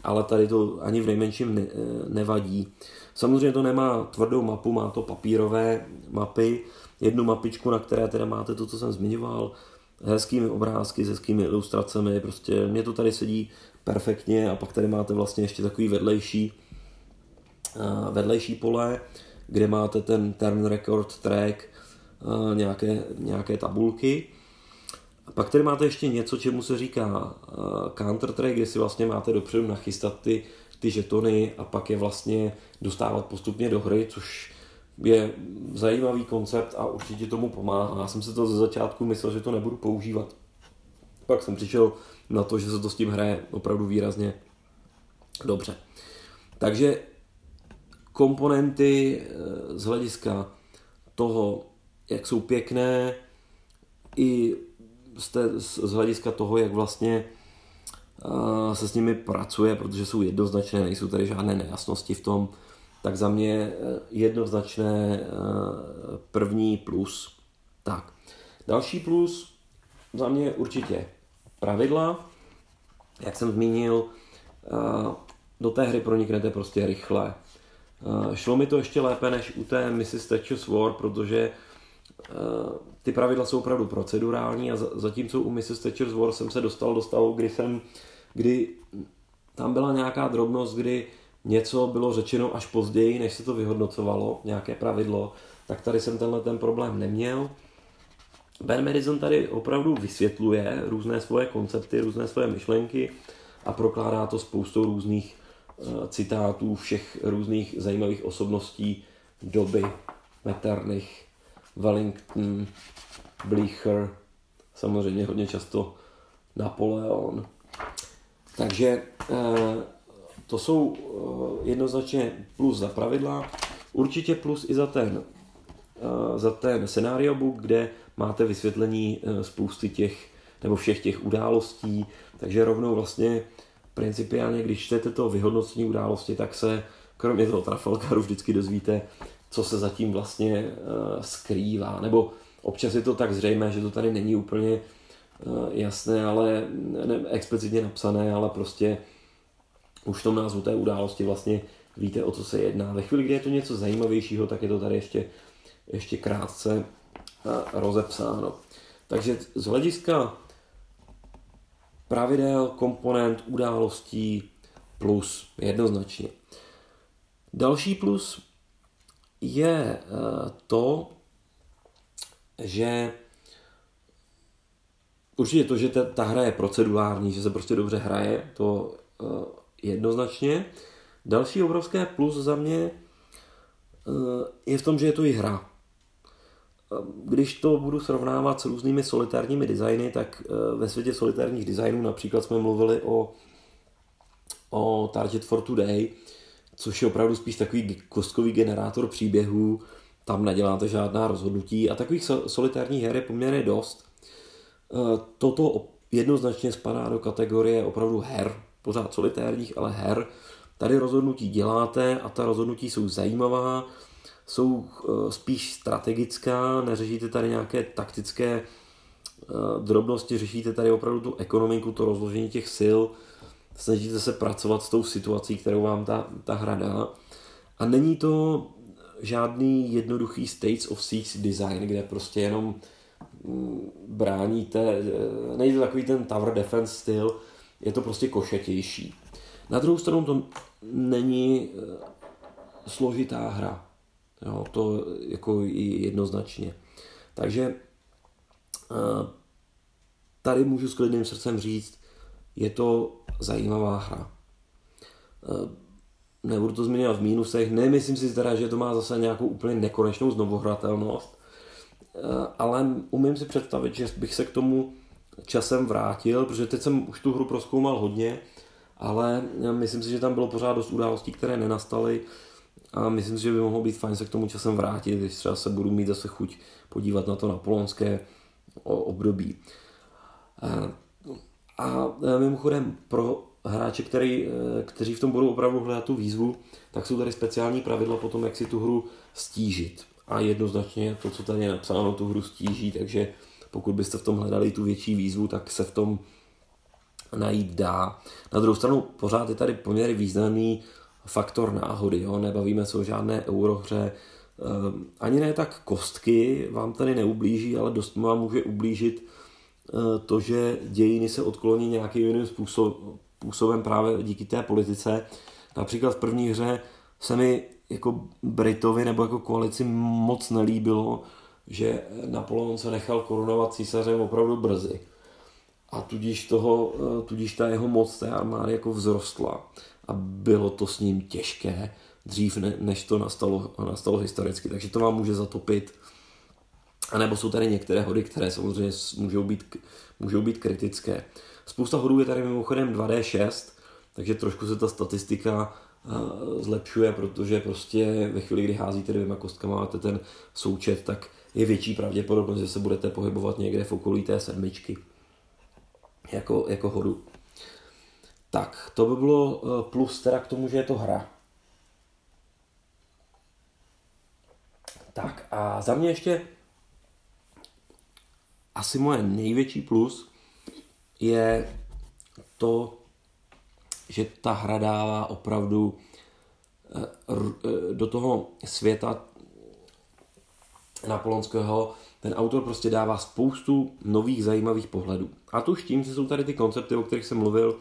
ale tady to ani v nejmenším ne, nevadí. Samozřejmě to nemá tvrdou mapu, má to papírové mapy, jednu mapičku, na které teda máte to, co jsem zmiňoval, hezkými obrázky, s hezkými ilustracemi, prostě mě to tady sedí perfektně a pak tady máte vlastně ještě takový vedlejší vedlejší pole, kde máte ten turn record track, nějaké, nějaké tabulky. A pak tady máte ještě něco, čemu se říká counter track, kde si vlastně máte dopředu nachystat ty, ty žetony a pak je vlastně dostávat postupně do hry, což je zajímavý koncept a určitě tomu pomáhá. Já jsem si to ze začátku myslel, že to nebudu používat. Pak jsem přišel na to, že se to s tím hraje opravdu výrazně dobře. Takže komponenty eh, z hlediska toho, jak jsou pěkné, i z hlediska toho, jak vlastně eh, se s nimi pracuje, protože jsou jednoznačné, nejsou tady žádné nejasnosti v tom, tak za mě eh, jednoznačné první plus. Tak, další plus za mě určitě pravidla. Jak jsem zmínil, do té hry proniknete prostě rychle. Šlo mi to ještě lépe než u té Mrs. Thatcher's War, protože eh, ty pravidla jsou opravdu procedurální a zatímco u Mrs. Thatcher's War jsem se dostal do stavu, kdy jsem, kdy tam byla nějaká drobnost, kdy něco bylo řečeno až později, než se to vyhodnocovalo, nějaké pravidlo, tak tady jsem tenhle ten problém neměl. Ben Madison tady opravdu vysvětluje různé svoje koncepty, různé svoje myšlenky a prokládá to spoustou různých Eh, citátů všech různých zajímavých osobností doby Metternich, Wellington, Bleecher, samozřejmě hodně často Napoleon. Takže eh, to jsou eh, jednoznačně plus za pravidla, určitě plus i za ten, za ten scenario book, kde máte vysvětlení spousty těch nebo všech těch událostí, takže rovnou vlastně principiálně, když čtete to vyhodnocení události, tak se kromě toho Trafalgaru vždycky dozvíte, co se zatím vlastně uh, skrývá. Nebo občas je to tak zřejmé, že to tady není úplně jasné, ale ne, explicitně napsané, ale prostě už v tom názvu té události vlastně víte, o co se jedná. Ve chvíli, kdy je to něco zajímavějšího, tak je to tady ještě, ještě krátce rozepsáno. Takže z hlediska pravidel, komponent, událostí plus jednoznačně. Další plus je eh, to, že určitě to, že ta, ta hra je procedurální, že se prostě dobře hraje, to uh, jednoznačně. Další obrovské plus za mě uh, je v tom, že je to i hra. Když to budu srovnávat s různými solitárními designy, tak ve světě solitárních designů například jsme mluvili o, o Target for Today, což je opravdu spíš takový kostkový generátor příběhů, tam neděláte žádná rozhodnutí a takových solitárních her je poměrně dost. E, toto jednoznačně spadá do kategorie opravdu her, pořád solitárních, ale her. Tady rozhodnutí děláte a ta rozhodnutí jsou zajímavá, jsou e, spíš strategická, neřešíte tady nějaké taktické e, drobnosti, řešíte tady opravdu tu ekonomiku, to rozložení těch sil, snažíte se pracovat s tou situací, kterou vám ta, ta hra dá. A není to žádný jednoduchý States of Siege design, kde prostě jenom mm, bráníte, eh, nejde to takový ten tower defense styl, je to prostě košetější. Na druhou stranu to není eh, složitá hra. Jo, to jako jednoznačně. Takže eh, tady můžu s klidným srdcem říct, je to zajímavá hra nebudu to zmiňovat v mínusech, nemyslím si teda, že to má zase nějakou úplně nekonečnou znovuhratelnost, eh, ale umím si představit, že bych se k tomu časem vrátil, protože teď jsem už tu hru proskoumal hodně, ale myslím si, že tam bylo pořád dost událostí, které nenastaly a myslím si, že by mohlo být fajn se k tomu časem vrátit, když třeba se budu mít zase chuť podívat na to napoleonské období. A eh, mimochodem pro hráče, který, eh, kteří v tom budou opravdu hledat tu výzvu, tak jsou tady speciální pravidla po tom, jak si tu hru stížit. A jednoznačně to, co tady je napsáno, tu hru stíží, takže pokud byste v tom hledali tu větší výzvu, tak se v tom najít dá. Na druhou stranu pořád je tady poměrně významný faktor náhody, jo? nebavíme se o žádné eurohře, ehm, ani ne tak kostky vám tady neublíží, ale dost vám může ublížit to, že dějiny se odkloní nějakým jiným způsobem, právě díky té politice. Například v první hře se mi jako Britovi nebo jako koalici moc nelíbilo, že Napoleon se nechal korunovat císařem opravdu brzy. A tudíž, toho, tudíž ta jeho moc té armády jako vzrostla. A bylo to s ním těžké dřív, než to nastalo, nastalo historicky. Takže to vám může zatopit. A nebo jsou tady některé hody, které samozřejmě můžou být, můžou být kritické. Spousta hodů je tady mimochodem 2D6, takže trošku se ta statistika eh, zlepšuje, protože prostě ve chvíli, kdy házíte dvěma kostkama, máte ten součet, tak je větší pravděpodobnost, že se budete pohybovat někde v okolí té sedmičky jako, jako hodu. Tak, to by bylo eh, plus teda k tomu, že je to hra. Tak a za mě ještě asi moje největší plus je to, že ta hra dává opravdu eh, eh, do toho světa napoleonského ten autor prostě dává spoustu nových zajímavých pohledů. A to už tím, že jsou tady ty koncepty, o kterých jsem mluvil,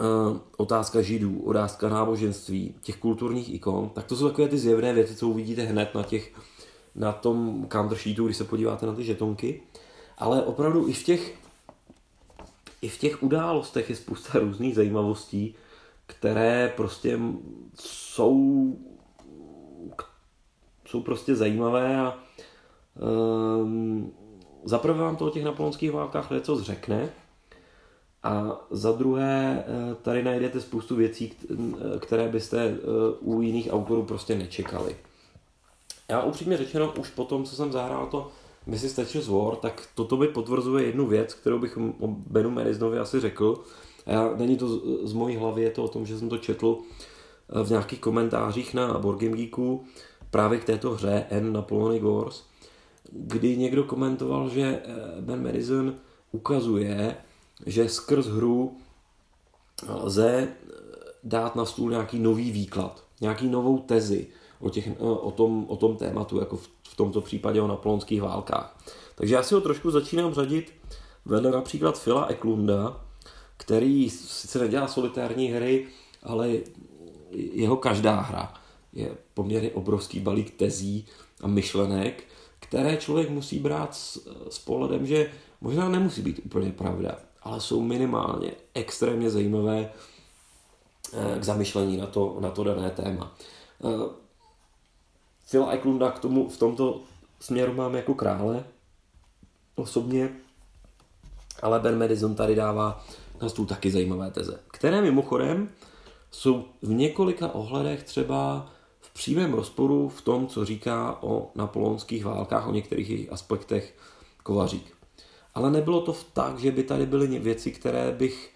eh, otázka židů, otázka náboženství, těch kulturních ikon, tak to jsou takové ty zjevné věci, co uvidíte hned na těch, na tom counter sheetu, když se podíváte na ty žetonky ale opravdu i v těch, i v těch událostech je spousta různých zajímavostí, které prostě jsou, jsou prostě zajímavé a um, zaprvé vám to o těch napoleonských válkách něco řekne a za druhé eh, tady najdete spoustu věcí, které byste eh, u jiných autorů prostě nečekali. Já upřímně řečeno, už po tom, co jsem zahrál to Mrs. Thatcher's War, tak toto by potvrzuje jednu věc, kterou bych o Benu Merisnovi asi řekl. A já, není to z, z mojí hlavy, je to o tom, že jsem to četl eh, v nějakých komentářích na Board Game Geeku právě k této hře N Napoleonic Wars, kdy někdo komentoval, že eh, Ben Madison ukazuje, že skrz hru lze eh, dát na stůl nějaký nový výklad, nějaký novou tezi o, těch, o, tom, o tom tématu, jako v, v tomto případě o napoleonských válkách. Takže já si ho trošku začínám řadit vedle například Phila Eklunda, který sice nedělá solitární hry, ale jeho každá hra je poměrně obrovský balík tezí a myšlenek, které člověk musí brát s, s pohledem, že možná nemusí být úplně pravda, ale jsou minimálně extrémně zajímavé eh, k zamyšlení na to, na to dané téma. Phil Eklunda k tomu v tomto směru mám jako krále osobně, ale Ben Madison tady dává na stůl taky zajímavé teze, které mimochodem jsou v několika ohledech třeba v přímém rozporu v tom, co říká o napoleonských válkách, o některých jejich aspektech Kovařík. Ale nebylo to tak, že by tady byly věci, které bych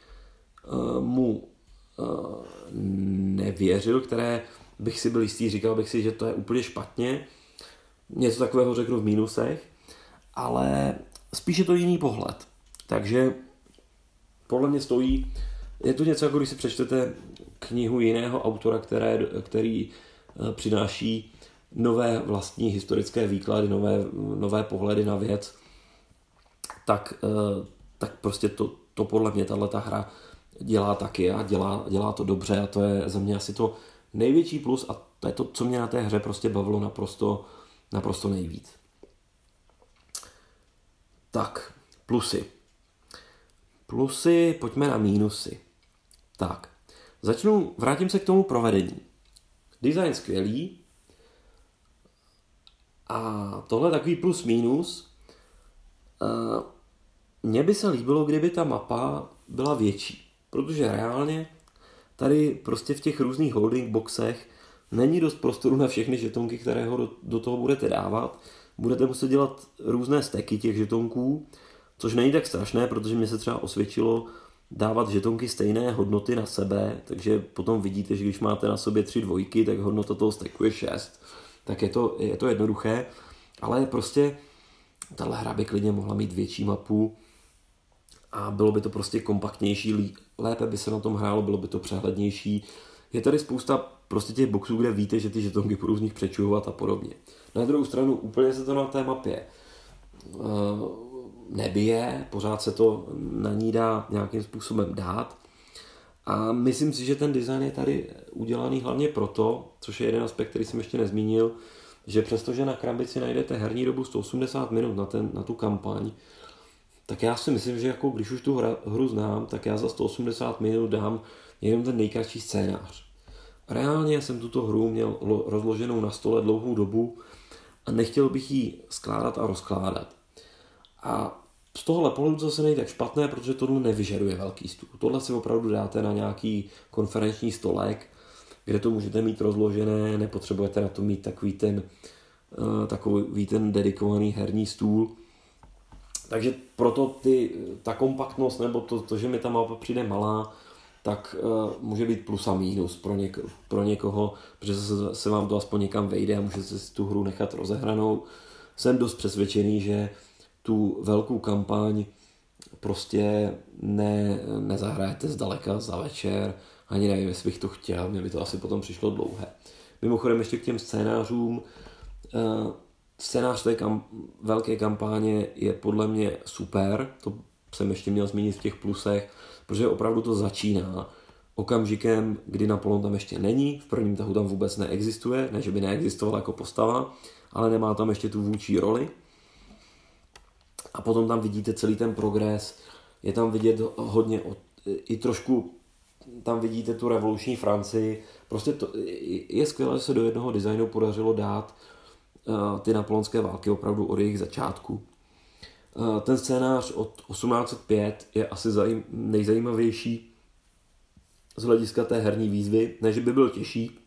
uh, mu uh, nevěřil, které bych si byl jistý, říkal bych si, že to je úplně špatně. Něco takového řeknu v mínusech, ale spíš je to jiný pohled. Takže podle mě stojí, je to něco, jako když si přečtete knihu jiného autora, které, který eh, přináší nové vlastní historické výklady, nové, nové pohledy na věc, tak, eh, tak prostě to, to podle mě tahle hra dělá taky a dělá, dělá to dobře a to je za mě asi to největší plus a to je to, co mě na té hře prostě bavilo naprosto, naprosto nejvíc. Tak, plusy. Plusy, pojďme na mínusy. Tak, začnu, vrátím se k tomu provedení. Design skvělý. A tohle takový plus minus. Mně by se líbilo, kdyby ta mapa byla větší, protože reálně tady prostě v těch různých holding boxech není dost prostoru na všechny žetonky, které ho do, do toho budete dávat. Budete muset dělat různé steky těch žetonků, což není tak strašné, protože mě se třeba osvědčilo dávat žetonky stejné hodnoty na sebe, takže potom vidíte, že když máte na sobě tři dvojky, tak hodnota toho steku je 6. Tak je to, je to jednoduché, ale prostě tahle hra by klidně mohla mít větší mapu a bylo by to prostě kompaktnější, lépe by se na tom hrálo, bylo by to přehlednější. Je tady spousta prostě těch boxů, kde víte, že ty žetonky budou z nich přečuhovat a podobně. Na druhou stranu úplně se to na té mapě eh, nebije, pořád se to na ní dá nějakým způsobem dát. A myslím si, že ten design je tady udělaný hlavně proto, což je jeden aspekt, který jsem ještě nezmínil, že přestože na krabici najdete herní dobu 180 minut na, ten, na tu kampaň, tak já si myslím, že jako když už tu hra, hru znám, tak já za 180 minut dám jenom ten nejkratší scénář. Reálně jsem tuto hru měl rozloženou na stole dlouhou dobu a nechtěl bych ji skládat a rozkládat. A z tohohle pohledu zase nejde tak špatné, protože tohle nevyžaduje velký stůl. Tohle si opravdu dáte na nějaký konferenční stolek, kde to můžete mít rozložené, nepotřebujete na to mít takový ten, uh, takový ten dedikovaný herní stůl. Takže proto ty, ta kompaktnost nebo to, to, že mi ta mapa přijde malá, tak uh, může být plus a mínus pro, něk, pro někoho, protože se, se vám to aspoň někam vejde a můžete si tu hru nechat rozehranou. Jsem dost přesvědčený, že tu velkou kampaň prostě ne, nezahrajete zdaleka za večer, ani nevím, jestli bych to chtěl, mě by to asi potom přišlo dlouhé. Mimochodem ještě k těm scénářům, uh, scénář té kam, velké kampáně je podle mě super, to jsem ještě měl zmínit v těch plusech, protože opravdu to začíná okamžikem, kdy Napoleon tam ještě není, v prvním tahu tam vůbec neexistuje, ne že by neexistoval jako postava, ale nemá tam ještě tu vůči roli. A potom tam vidíte celý ten progres, je tam vidět hodně, i trošku tam vidíte tu revoluční Francii. Prostě to, je skvělé, že se do jednoho designu podařilo dát ty napoleonské války opravdu od jejich začátku. Uh, ten scénář od 1805 je asi zajím, nejzajímavější z hlediska té herní výzvy, ne že by byl těžší.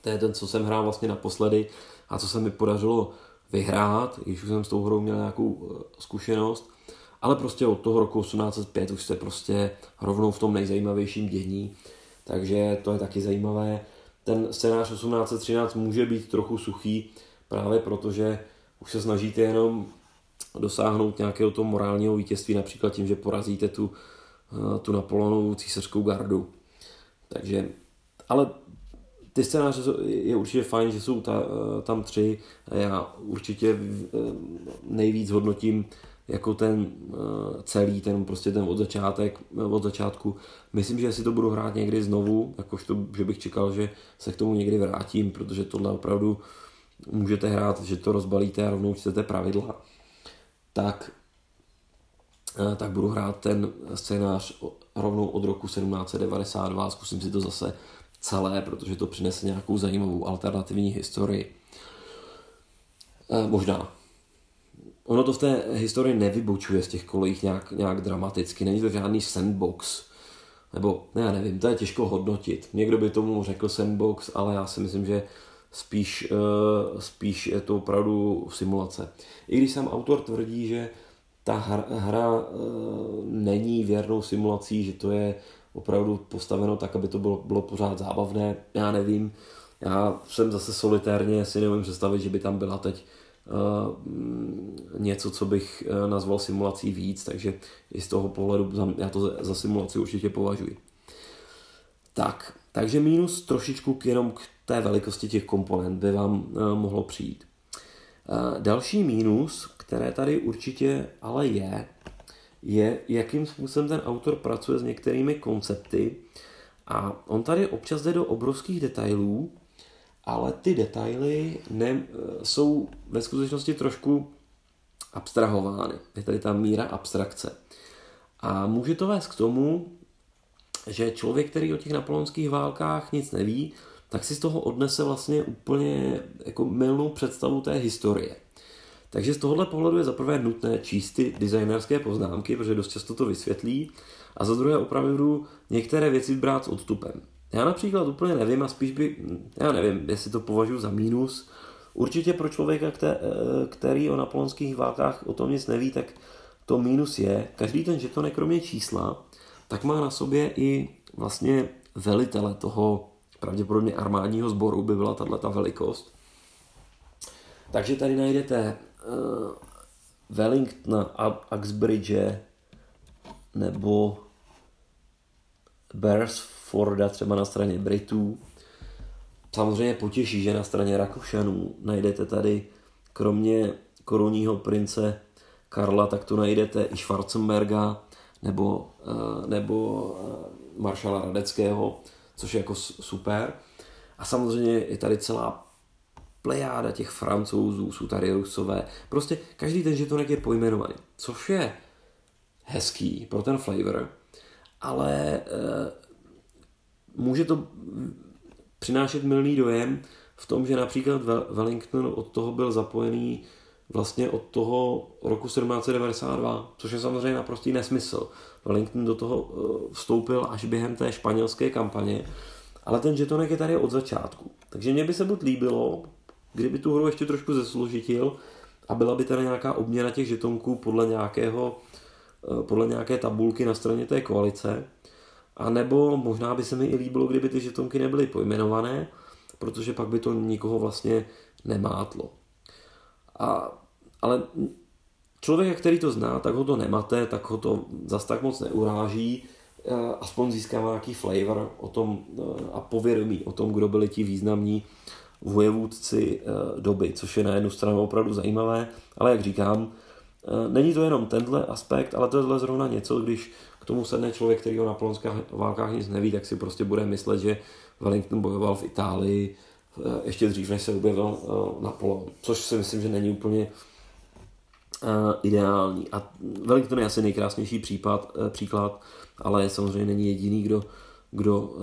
To je ten, co jsem hrál vlastně naposledy a co se mi podařilo vyhrát, když už jsem s tou hrou měl nějakou eh, zkušenost. Ale prostě od toho roku 1805 už jste prostě rovnou v tom nejzajímavějším dění, takže to je taky zajímavé. Ten scénář 1813 může být trochu suchý, právě protože už se snažíte jenom dosáhnout nějakého toho morálního vítězství, například tím, že porazíte tu, eh, tu Napoleonovu císařskou gardu. Takže, ale ty scénáře je určitě fajn, že jsou ta, eh, tam tři. Já určitě eh, nejvíc hodnotím jako ten celý, ten prostě ten od, začátek, od začátku. Myslím, že si to budu hrát někdy znovu, jakož to, že bych čekal, že se k tomu někdy vrátím, protože tohle opravdu můžete hrát, že to rozbalíte a rovnou čtete pravidla tak, eh, tak budu hrát ten scénář rovnou od roku 1792 zkusím si to zase celé, protože to přinese nějakou zajímavou alternativní historii. Eh, možná. Ono to v té historii nevybočuje z těch kolejích nějak, nějak dramaticky, není to žádný sandbox, nebo ne, já nevím, to je těžko hodnotit. Někdo by tomu řekl sandbox, ale já si myslím, že spíš, uh, spíš je to opravdu simulace. I když sám autor tvrdí, že ta hra, hra uh, není věrnou simulací, že to je opravdu postaveno tak, aby to bylo, bylo pořád zábavné, já nevím. Já jsem zase solitérně si neumím představit, že by tam byla teď něco, co bych uh, nazval simulací víc, takže i z toho pohledu já to za, simulaci určitě považuji. Tak, takže mínus trošičku jenom k té velikosti těch komponent by vám eh, mohlo přijít. Eh, další mínus, které tady určitě ale je, je, jakým způsobem ten autor pracuje s některými koncepty. A on tady občas jde do obrovských detailů, ale ty detaily ne, jsou ve skutečnosti trošku abstrahovány. Je tady ta míra abstrakce. A může to vést k tomu, že člověk, který o těch napoleonských válkách nic neví, tak si z toho odnese vlastně úplně jako milnou představu té historie. Takže z tohohle pohledu je zaprvé nutné číst ty designerské poznámky, protože dost často to vysvětlí, a za druhé opravdu některé věci brát s odstupem. Já například úplně nevím a spíš by, já nevím, jestli to považuji za mínus. Určitě pro člověka, který o napoleonských válkách o tom nic neví, tak to mínus je, každý ten žetonek kromě čísla, tak má na sobě i vlastně velitele toho pravděpodobně armádního sboru by byla tato velikost. Takže tady najdete uh, Wellingtona, Uxbridge nebo Beresforda třeba na straně Britů. Samozřejmě potěší, že na straně Rakušanů najdete tady kromě korunního prince Karla, tak tu najdete i Schwarzenberga nebo, uh, nebo uh, maršala Radeckého, což je jako super. A samozřejmě je tady celá plejáda těch francouzů, jsou tady rusové. Prostě každý ten žetonek je pojmenovaný, což je hezký pro ten flavor, ale e, může to přinášet milný dojem v tom, že například Wellington od toho byl zapojený vlastně od toho roku 1792, což je samozřejmě naprostý nesmysl. Wellington do toho eh, vstoupil až během té španělské kampaně, ale ten žetonek je tady od začátku. Takže mně by se buď líbilo, kdyby tu hru ještě trošku zesložitil a byla by tady nějaká obměna těch žetonků podle nějakého eh, podle nějaké tabulky na straně té koalice, a nebo možná by se mi i líbilo, kdyby ty žetonky nebyly pojmenované, protože pak by to nikoho vlastně nemátlo. A, ale člověk, který to zná, tak ho to nemate, tak ho to zas tak moc neuráží, aspoň získává nějaký flavor o tom a povědomí o tom, kdo byli ti významní vojevůdci doby, což je na jednu stranu opravdu zajímavé, ale jak říkám, není to jenom tenhle aspekt, ale to je zrovna něco, když k tomu sedne člověk, který o napoleonských válkách nic neví, tak si prostě bude myslet, že Wellington bojoval v Itálii, Eh, ještě dřív, než se objevil eh, Napoleon, což si myslím, že není úplně eh, ideální. A Wellington je asi nejkrásnější případ, příklad, ale samozřejmě není jediný, kdo, kdo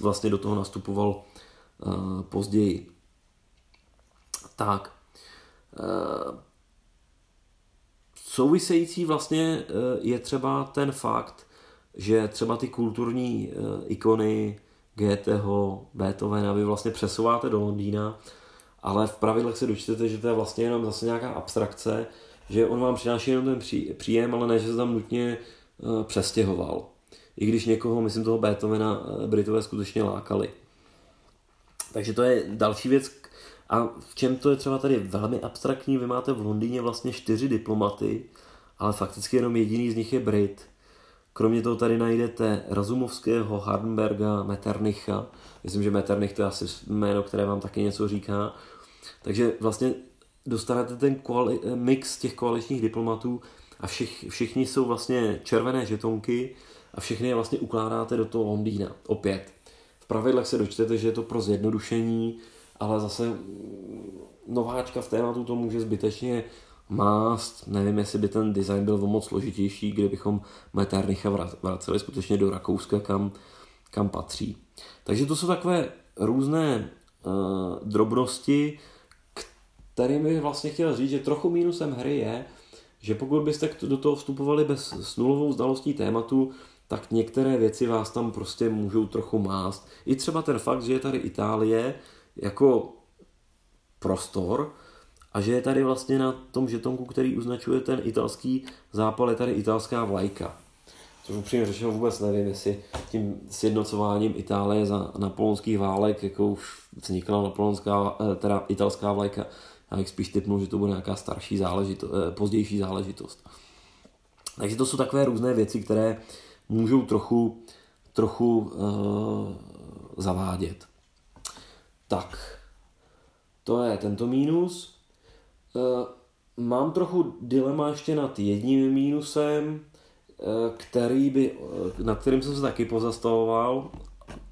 vlastně do toho nastupoval později. Tak. Související vlastně je třeba ten fakt, že třeba ty kulturní ikony Goetheho, Beethovena, vy vlastně přesouváte do Londýna, ale v pravidlech se dočtete, že to je vlastně jenom zase nějaká abstrakce, že on vám přináší jenom ten příjem, ale ne, že se tam nutně uh, přestěhoval. I když někoho, myslím toho Beethovena, Britové skutečně lákali. Takže to je další věc. A v čem to je třeba tady velmi abstraktní, vy máte v Londýně vlastně čtyři diplomaty, ale fakticky jenom jediný z nich je Brit. Kromě toho tady najdete Razumovského, Hardenberga, Metternicha. Myslím, že Metternich to je asi jméno, které vám taky něco říká. Takže vlastně dostanete ten koali- mix těch koaličních diplomatů a všich, všichni jsou vlastně červené žetonky a všechny je vlastně ukládáte do toho Londýna. Opět. V pravidlech se dočtete, že je to pro zjednodušení, ale zase nováčka v tématu to může zbytečně mást. Nevím, jestli by ten design byl o moc složitější, kdybychom Metternicha vraceli skutečně do Rakouska, kam, kam patří. Takže to jsou takové různé uh, drobnosti, kterými bych vlastně chtěl říct, že trochu mínusem hry je, že pokud byste do toho vstupovali bez, s nulovou znalostí tématu, tak některé věci vás tam prostě můžou trochu mást. I třeba ten fakt, že je tady Itálie jako prostor a že je tady vlastně na tom žetonku, který označuje ten italský zápal, je tady italská vlajka. Což upřímně řečeno vůbec nevím, jestli tím sjednocováním Itálie za napoleonských válek, jako už vznikla napoleonská, eh, teda italská vlajka, já bych spíš typnul, že to bude nějaká starší záležitost, eh, pozdější záležitost. Takže to jsou takové různé věci, které můžou trochu, trochu uh, zavádět. Tak, to je tento mínus. Uh, mám trochu dilema ještě nad jedním mínusem, uh, který by, uh, nad kterým jsem se taky pozastavoval.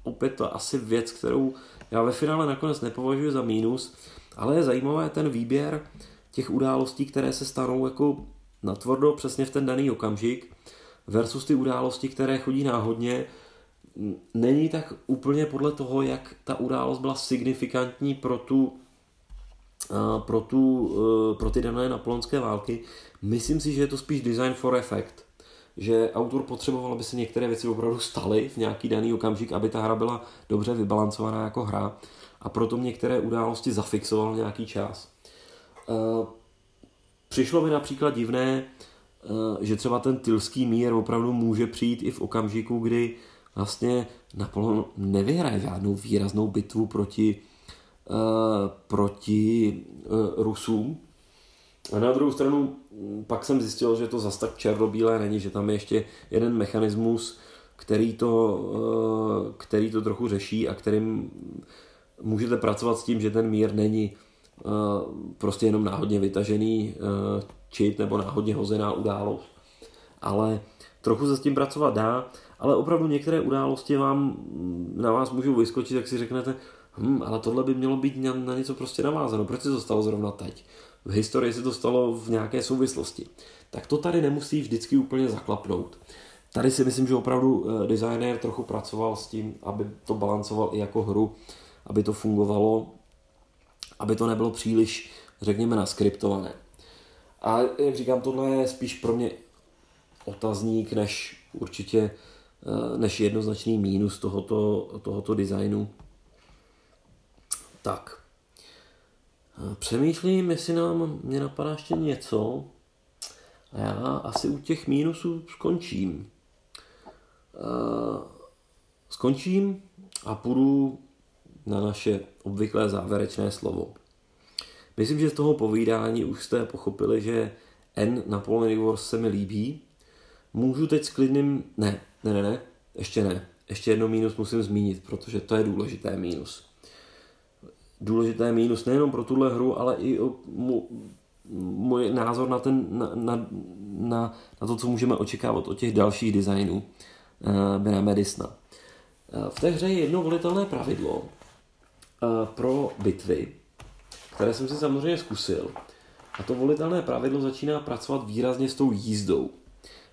Opět to asi věc, kterou já ve finále nakonec nepovažuji za mínus, ale je zajímavé ten výběr těch událostí, které se stanou jako natvrdo přesně v ten daný okamžik versus ty události, které chodí náhodně, není tak úplně podle toho, jak ta událost byla signifikantní pro tu pro, tu, e, pro ty dané napoleonské války. Myslím si, že je to spíš design for effect. Že autor potřeboval, aby se některé věci opravdu staly v nějaký daný okamžik, aby ta hra byla dobře vybalancovaná jako hra a proto některé události zafixoval nějaký čas. E, přišlo mi například divné, že třeba ten tylský mír opravdu může přijít i v okamžiku, kdy vlastně Napoleon nevyhraje žádnou výraznou bitvu proti, uh, proti uh, Rusům. A na druhou stranu pak jsem zjistil, že to zas tak černobílé není, že tam je ještě jeden mechanismus, který to, uh, který to trochu řeší a kterým můžete pracovat s tím, že ten mír není uh, prostě jenom náhodně vytažený uh, čit nebo náhodně hozená událost. Ale trochu se s tím pracovat dá ale opravdu některé události vám na vás můžou vyskočit, jak si řeknete, hm, ale tohle by mělo být na, na něco prostě navázáno. Proč se to stalo zrovna teď? V historii se to stalo v nějaké souvislosti. Tak to tady nemusí vždycky úplně zaklapnout. Tady si myslím, že opravdu eh, designér trochu pracoval s tím, aby to balancoval i jako hru, aby to fungovalo, aby to nebylo příliš, řekněme, naskriptované. A jak říkám, tohle je spíš pro mě otazník, než určitě než jednoznačný mínus tohoto, tohoto designu. Tak. Eh, přemýšlím, jestli nám mě napadá ještě něco. A já asi u těch mínusů skončím. Eh, skončím a půjdu na naše obvyklé závěrečné slovo. Myslím, že z toho povídání už jste pochopili, že N Napoleonic Wars se mi líbí. Můžu teď s klidným... Ne, ne, ne, ne, ještě ne. Ještě jedno mínus musím zmínit, protože to je důležité mínus. Důležité mínus nejenom pro tuhle hru, ale i o mu, můj názor na, ten, na, na, na, na to, co můžeme očekávat od těch dalších designů uh, Bena Medisna. Uh, v té hře je jedno volitelné pravidlo uh, pro bitvy, které jsem si samozřejmě zkusil. A to volitelné pravidlo začíná pracovat výrazně s tou jízdou.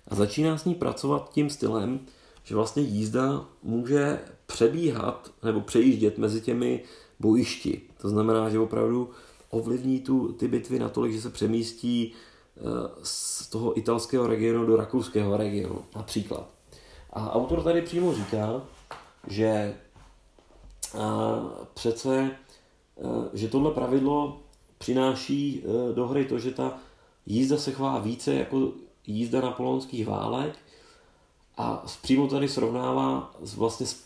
A začíná s ní pracovat tím stylem, že vlastně jízda může přebíhat nebo přejíždět mezi těmi bojišti. To znamená, že opravdu ovlivní tu, ty bitvy natolik, že se přemístí eh, z toho italského regionu do rakouského regionu, například. A autor tady přímo říká, že eh, přece, eh, že tohle pravidlo přináší do hry to, že ta jízda se chová více jako jízda napoleonských válek a přímo tady srovnává s, vlastně s,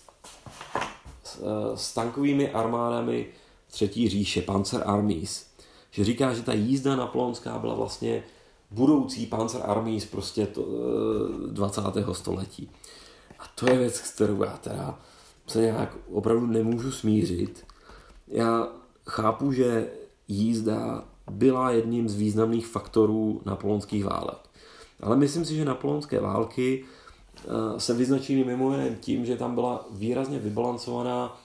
s, s tankovými armádami třetí říše, Panzer Armies, že říká, že ta jízda napoleonská byla vlastně budoucí Panzer Armies prostě to, 20. století. A to je věc, kterou já teda se nějak opravdu nemůžu smířit. Já chápu, že jízda byla jedním z významných faktorů napoleonských válek. Ale myslím si, že napoleonské války eh, se vyznačily mimo jiné tím, že tam byla výrazně vybalancovaná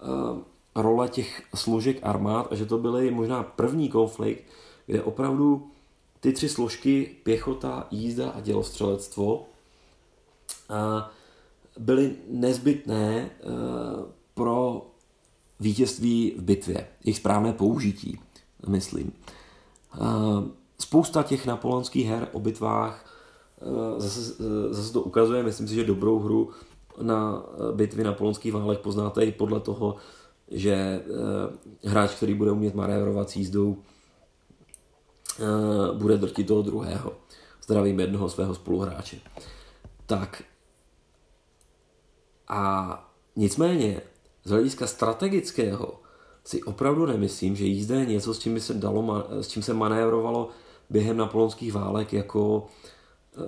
eh, role těch složek armád a že to byly možná první konflikt, kde opravdu ty tři složky, pěchota, jízda a dělostřelectvo, eh, byly nezbytné pro vítězství v bitvě, jejich správné použití, myslím. Spousta těch napoleonských her o bitvách eh, zase, eh, zase to ukazuje, myslím si, že dobrou hru na eh, bitvy napoleonských válek poznáte i podle toho, že hráč, který bude umět manévrovat s jízdou, bude drtit toho druhého. Zdravím jednoho svého spoluhráče. Tak. A nicméně, z hlediska strategického, si opravdu nemyslím, že jízda je něco, s čím, by se dalo, s čím se manévrovalo během napoleonských válek jako, eh,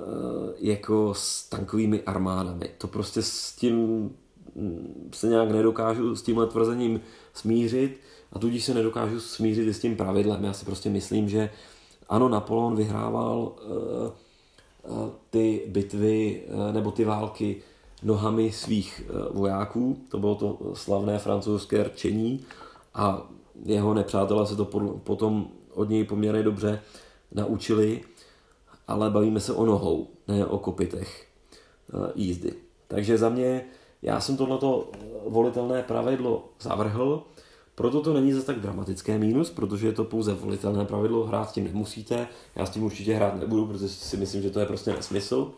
jako s tankovými armádami. To prostě s tím mm, se nějak nedokážu s tímhle tvrzením smířit a tudíž se nedokážu smířit i s tím pravidlem. Já si prostě myslím, že ano, Napoleon vyhrával uh, uh, ty bitvy nebo ty války nohami svých vojáků, to bylo to slavné francouzské rčení a jeho nepřátelé se to potom od něj poměrně dobře naučili, ale bavíme se o nohou, ne o kopitech eh, jízdy. Takže za mě, já jsem tohleto eh, volitelné pravidlo zavrhl, proto to není zase tak dramatické mínus, protože je to pouze volitelné pravidlo, hrát s tím nemusíte, já s tím určitě hrát nebudu, protože si myslím, že to je prostě nesmysl,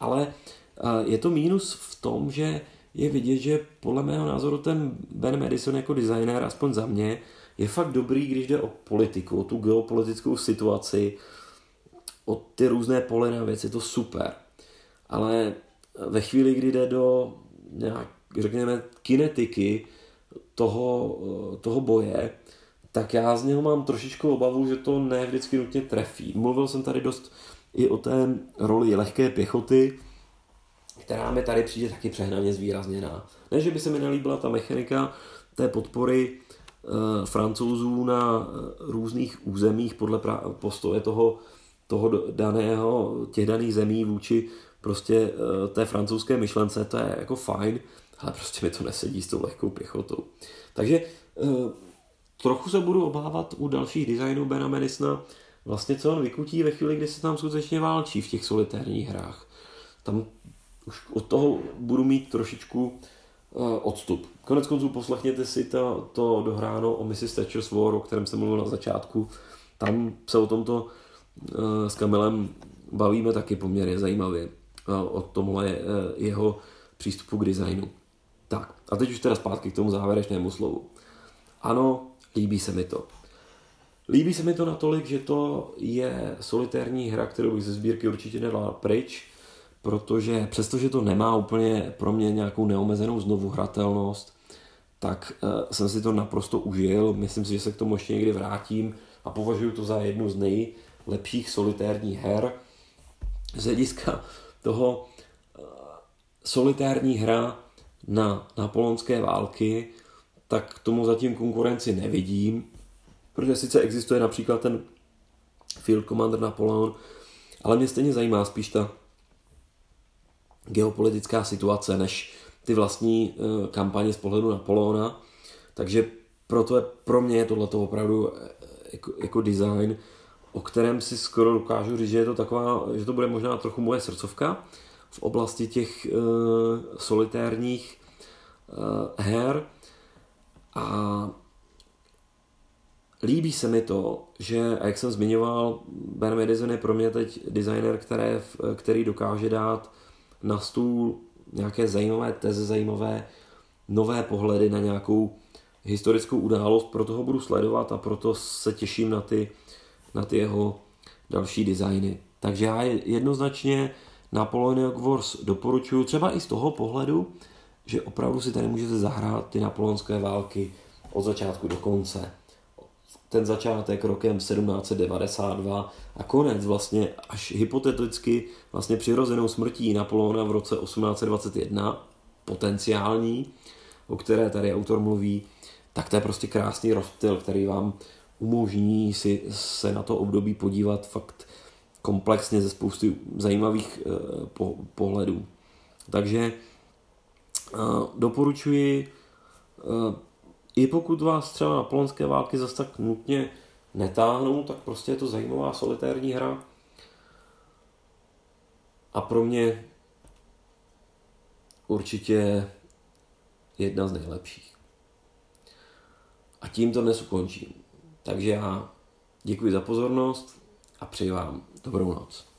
ale eh, je to mínus v tom, že je vidět, že podle mého názoru ten Ben Madison jako designer, aspoň za mě, je fakt dobrý, když jde o politiku, o tu geopolitickou situaci, o ty různé pole na věc, je to super. Ale ve chvíli, kdy jde do nějak, řekněme, kinetiky toho, toho boje, tak já z něho mám trošičku obavu, že to ne vždycky nutně trefí. Mluvil jsem tady dost i o té roli lehké pěchoty, která mi tady přijde taky přehnaně zvýrazněná. Ne, že by se mi nelíbila ta mechanika té podpory francouzů na eh, různých územích podle postoje toho, toho daného, těch daných zemí vůči prostě eh, té francouzské myšlence, to je jako fajn, ale prostě mi to nesedí s tou lehkou pěchotou. Takže trochu se budu obávat u dalších designů Bena Medicina, vlastně co on vykutí ve chvíli, kdy se tam skutečně válčí v těch solitérních hrách. Tam už od toho budu mít trošičku Eh, odstup. Konec konců poslechněte si to, to dohráno o Mrs. Thatcher's War, o kterém jsem mluvil na začátku. Tam se o tomto uh, s Kamilem bavíme taky poměrně zajímavě. O tomhle uh, jeho přístupu k designu. Tak, a teď už teda zpátky k tomu závěrečnému slovu. Ano, líbí se mi to. Líbí se mi to natolik, že to je solitérní hra, kterou bych ze sbírky určitě nedal pryč protože přestože to nemá úplně pro mě nějakou neomezenou znovu hratelnost, tak uh, jsem si to naprosto užil. Myslím si, že se k tomu ještě někdy vrátím a považuji to za jednu z nejlepších solitérních her. Z hlediska toho uh, solitérní hra na napoleonské války, tak tomu zatím konkurenci nevidím, protože sice existuje například ten Field Commander Napoleon, ale mě stejně zajímá spíš ta geopolitická situace, než ty vlastní eh, kampaně z pohledu Napoleona. Takže proto je, pro mě je tohle opravdu eh, jako, jako design, o kterém si skoro dokážu říct, že je to taková, že to bude možná trochu moje srdcovka v oblasti těch uh, solitérních uh, her. A líbí se mi to, že, jak jsem zmiňoval, Ben Madison je pro mě teď designer, které, který dokáže dát na stůl nějaké zajímavé teze, zajímavé nové pohledy na nějakou historickou událost, proto ho budu sledovat a proto se těším na ty, na ty jeho další designy. Takže já jednoznačně Napoleonic Wars doporučuji třeba i z toho pohledu, že opravdu si tady můžete zahrát ty napoleonské války od začátku do konce. Ten začátek rokem 1792 a konec vlastně až hypoteticky vlastně přirozenou smrtí Napoleona v roce 1821, potenciální, o které tady autor mluví, tak to je prostě krásný rozptyl, který vám umožní si se na to období podívat fakt komplexně ze spousty zajímavých eh, pohledů. Takže eh, doporučuji, eh, i pokud vás třeba na polonské války zase tak nutně netáhnou, tak prostě je to zajímavá solitérní hra. A pro mě určitě jedna z nejlepších. A tím to dnes ukončím. Takže já děkuji za pozornost a přeji vám dobrou noc.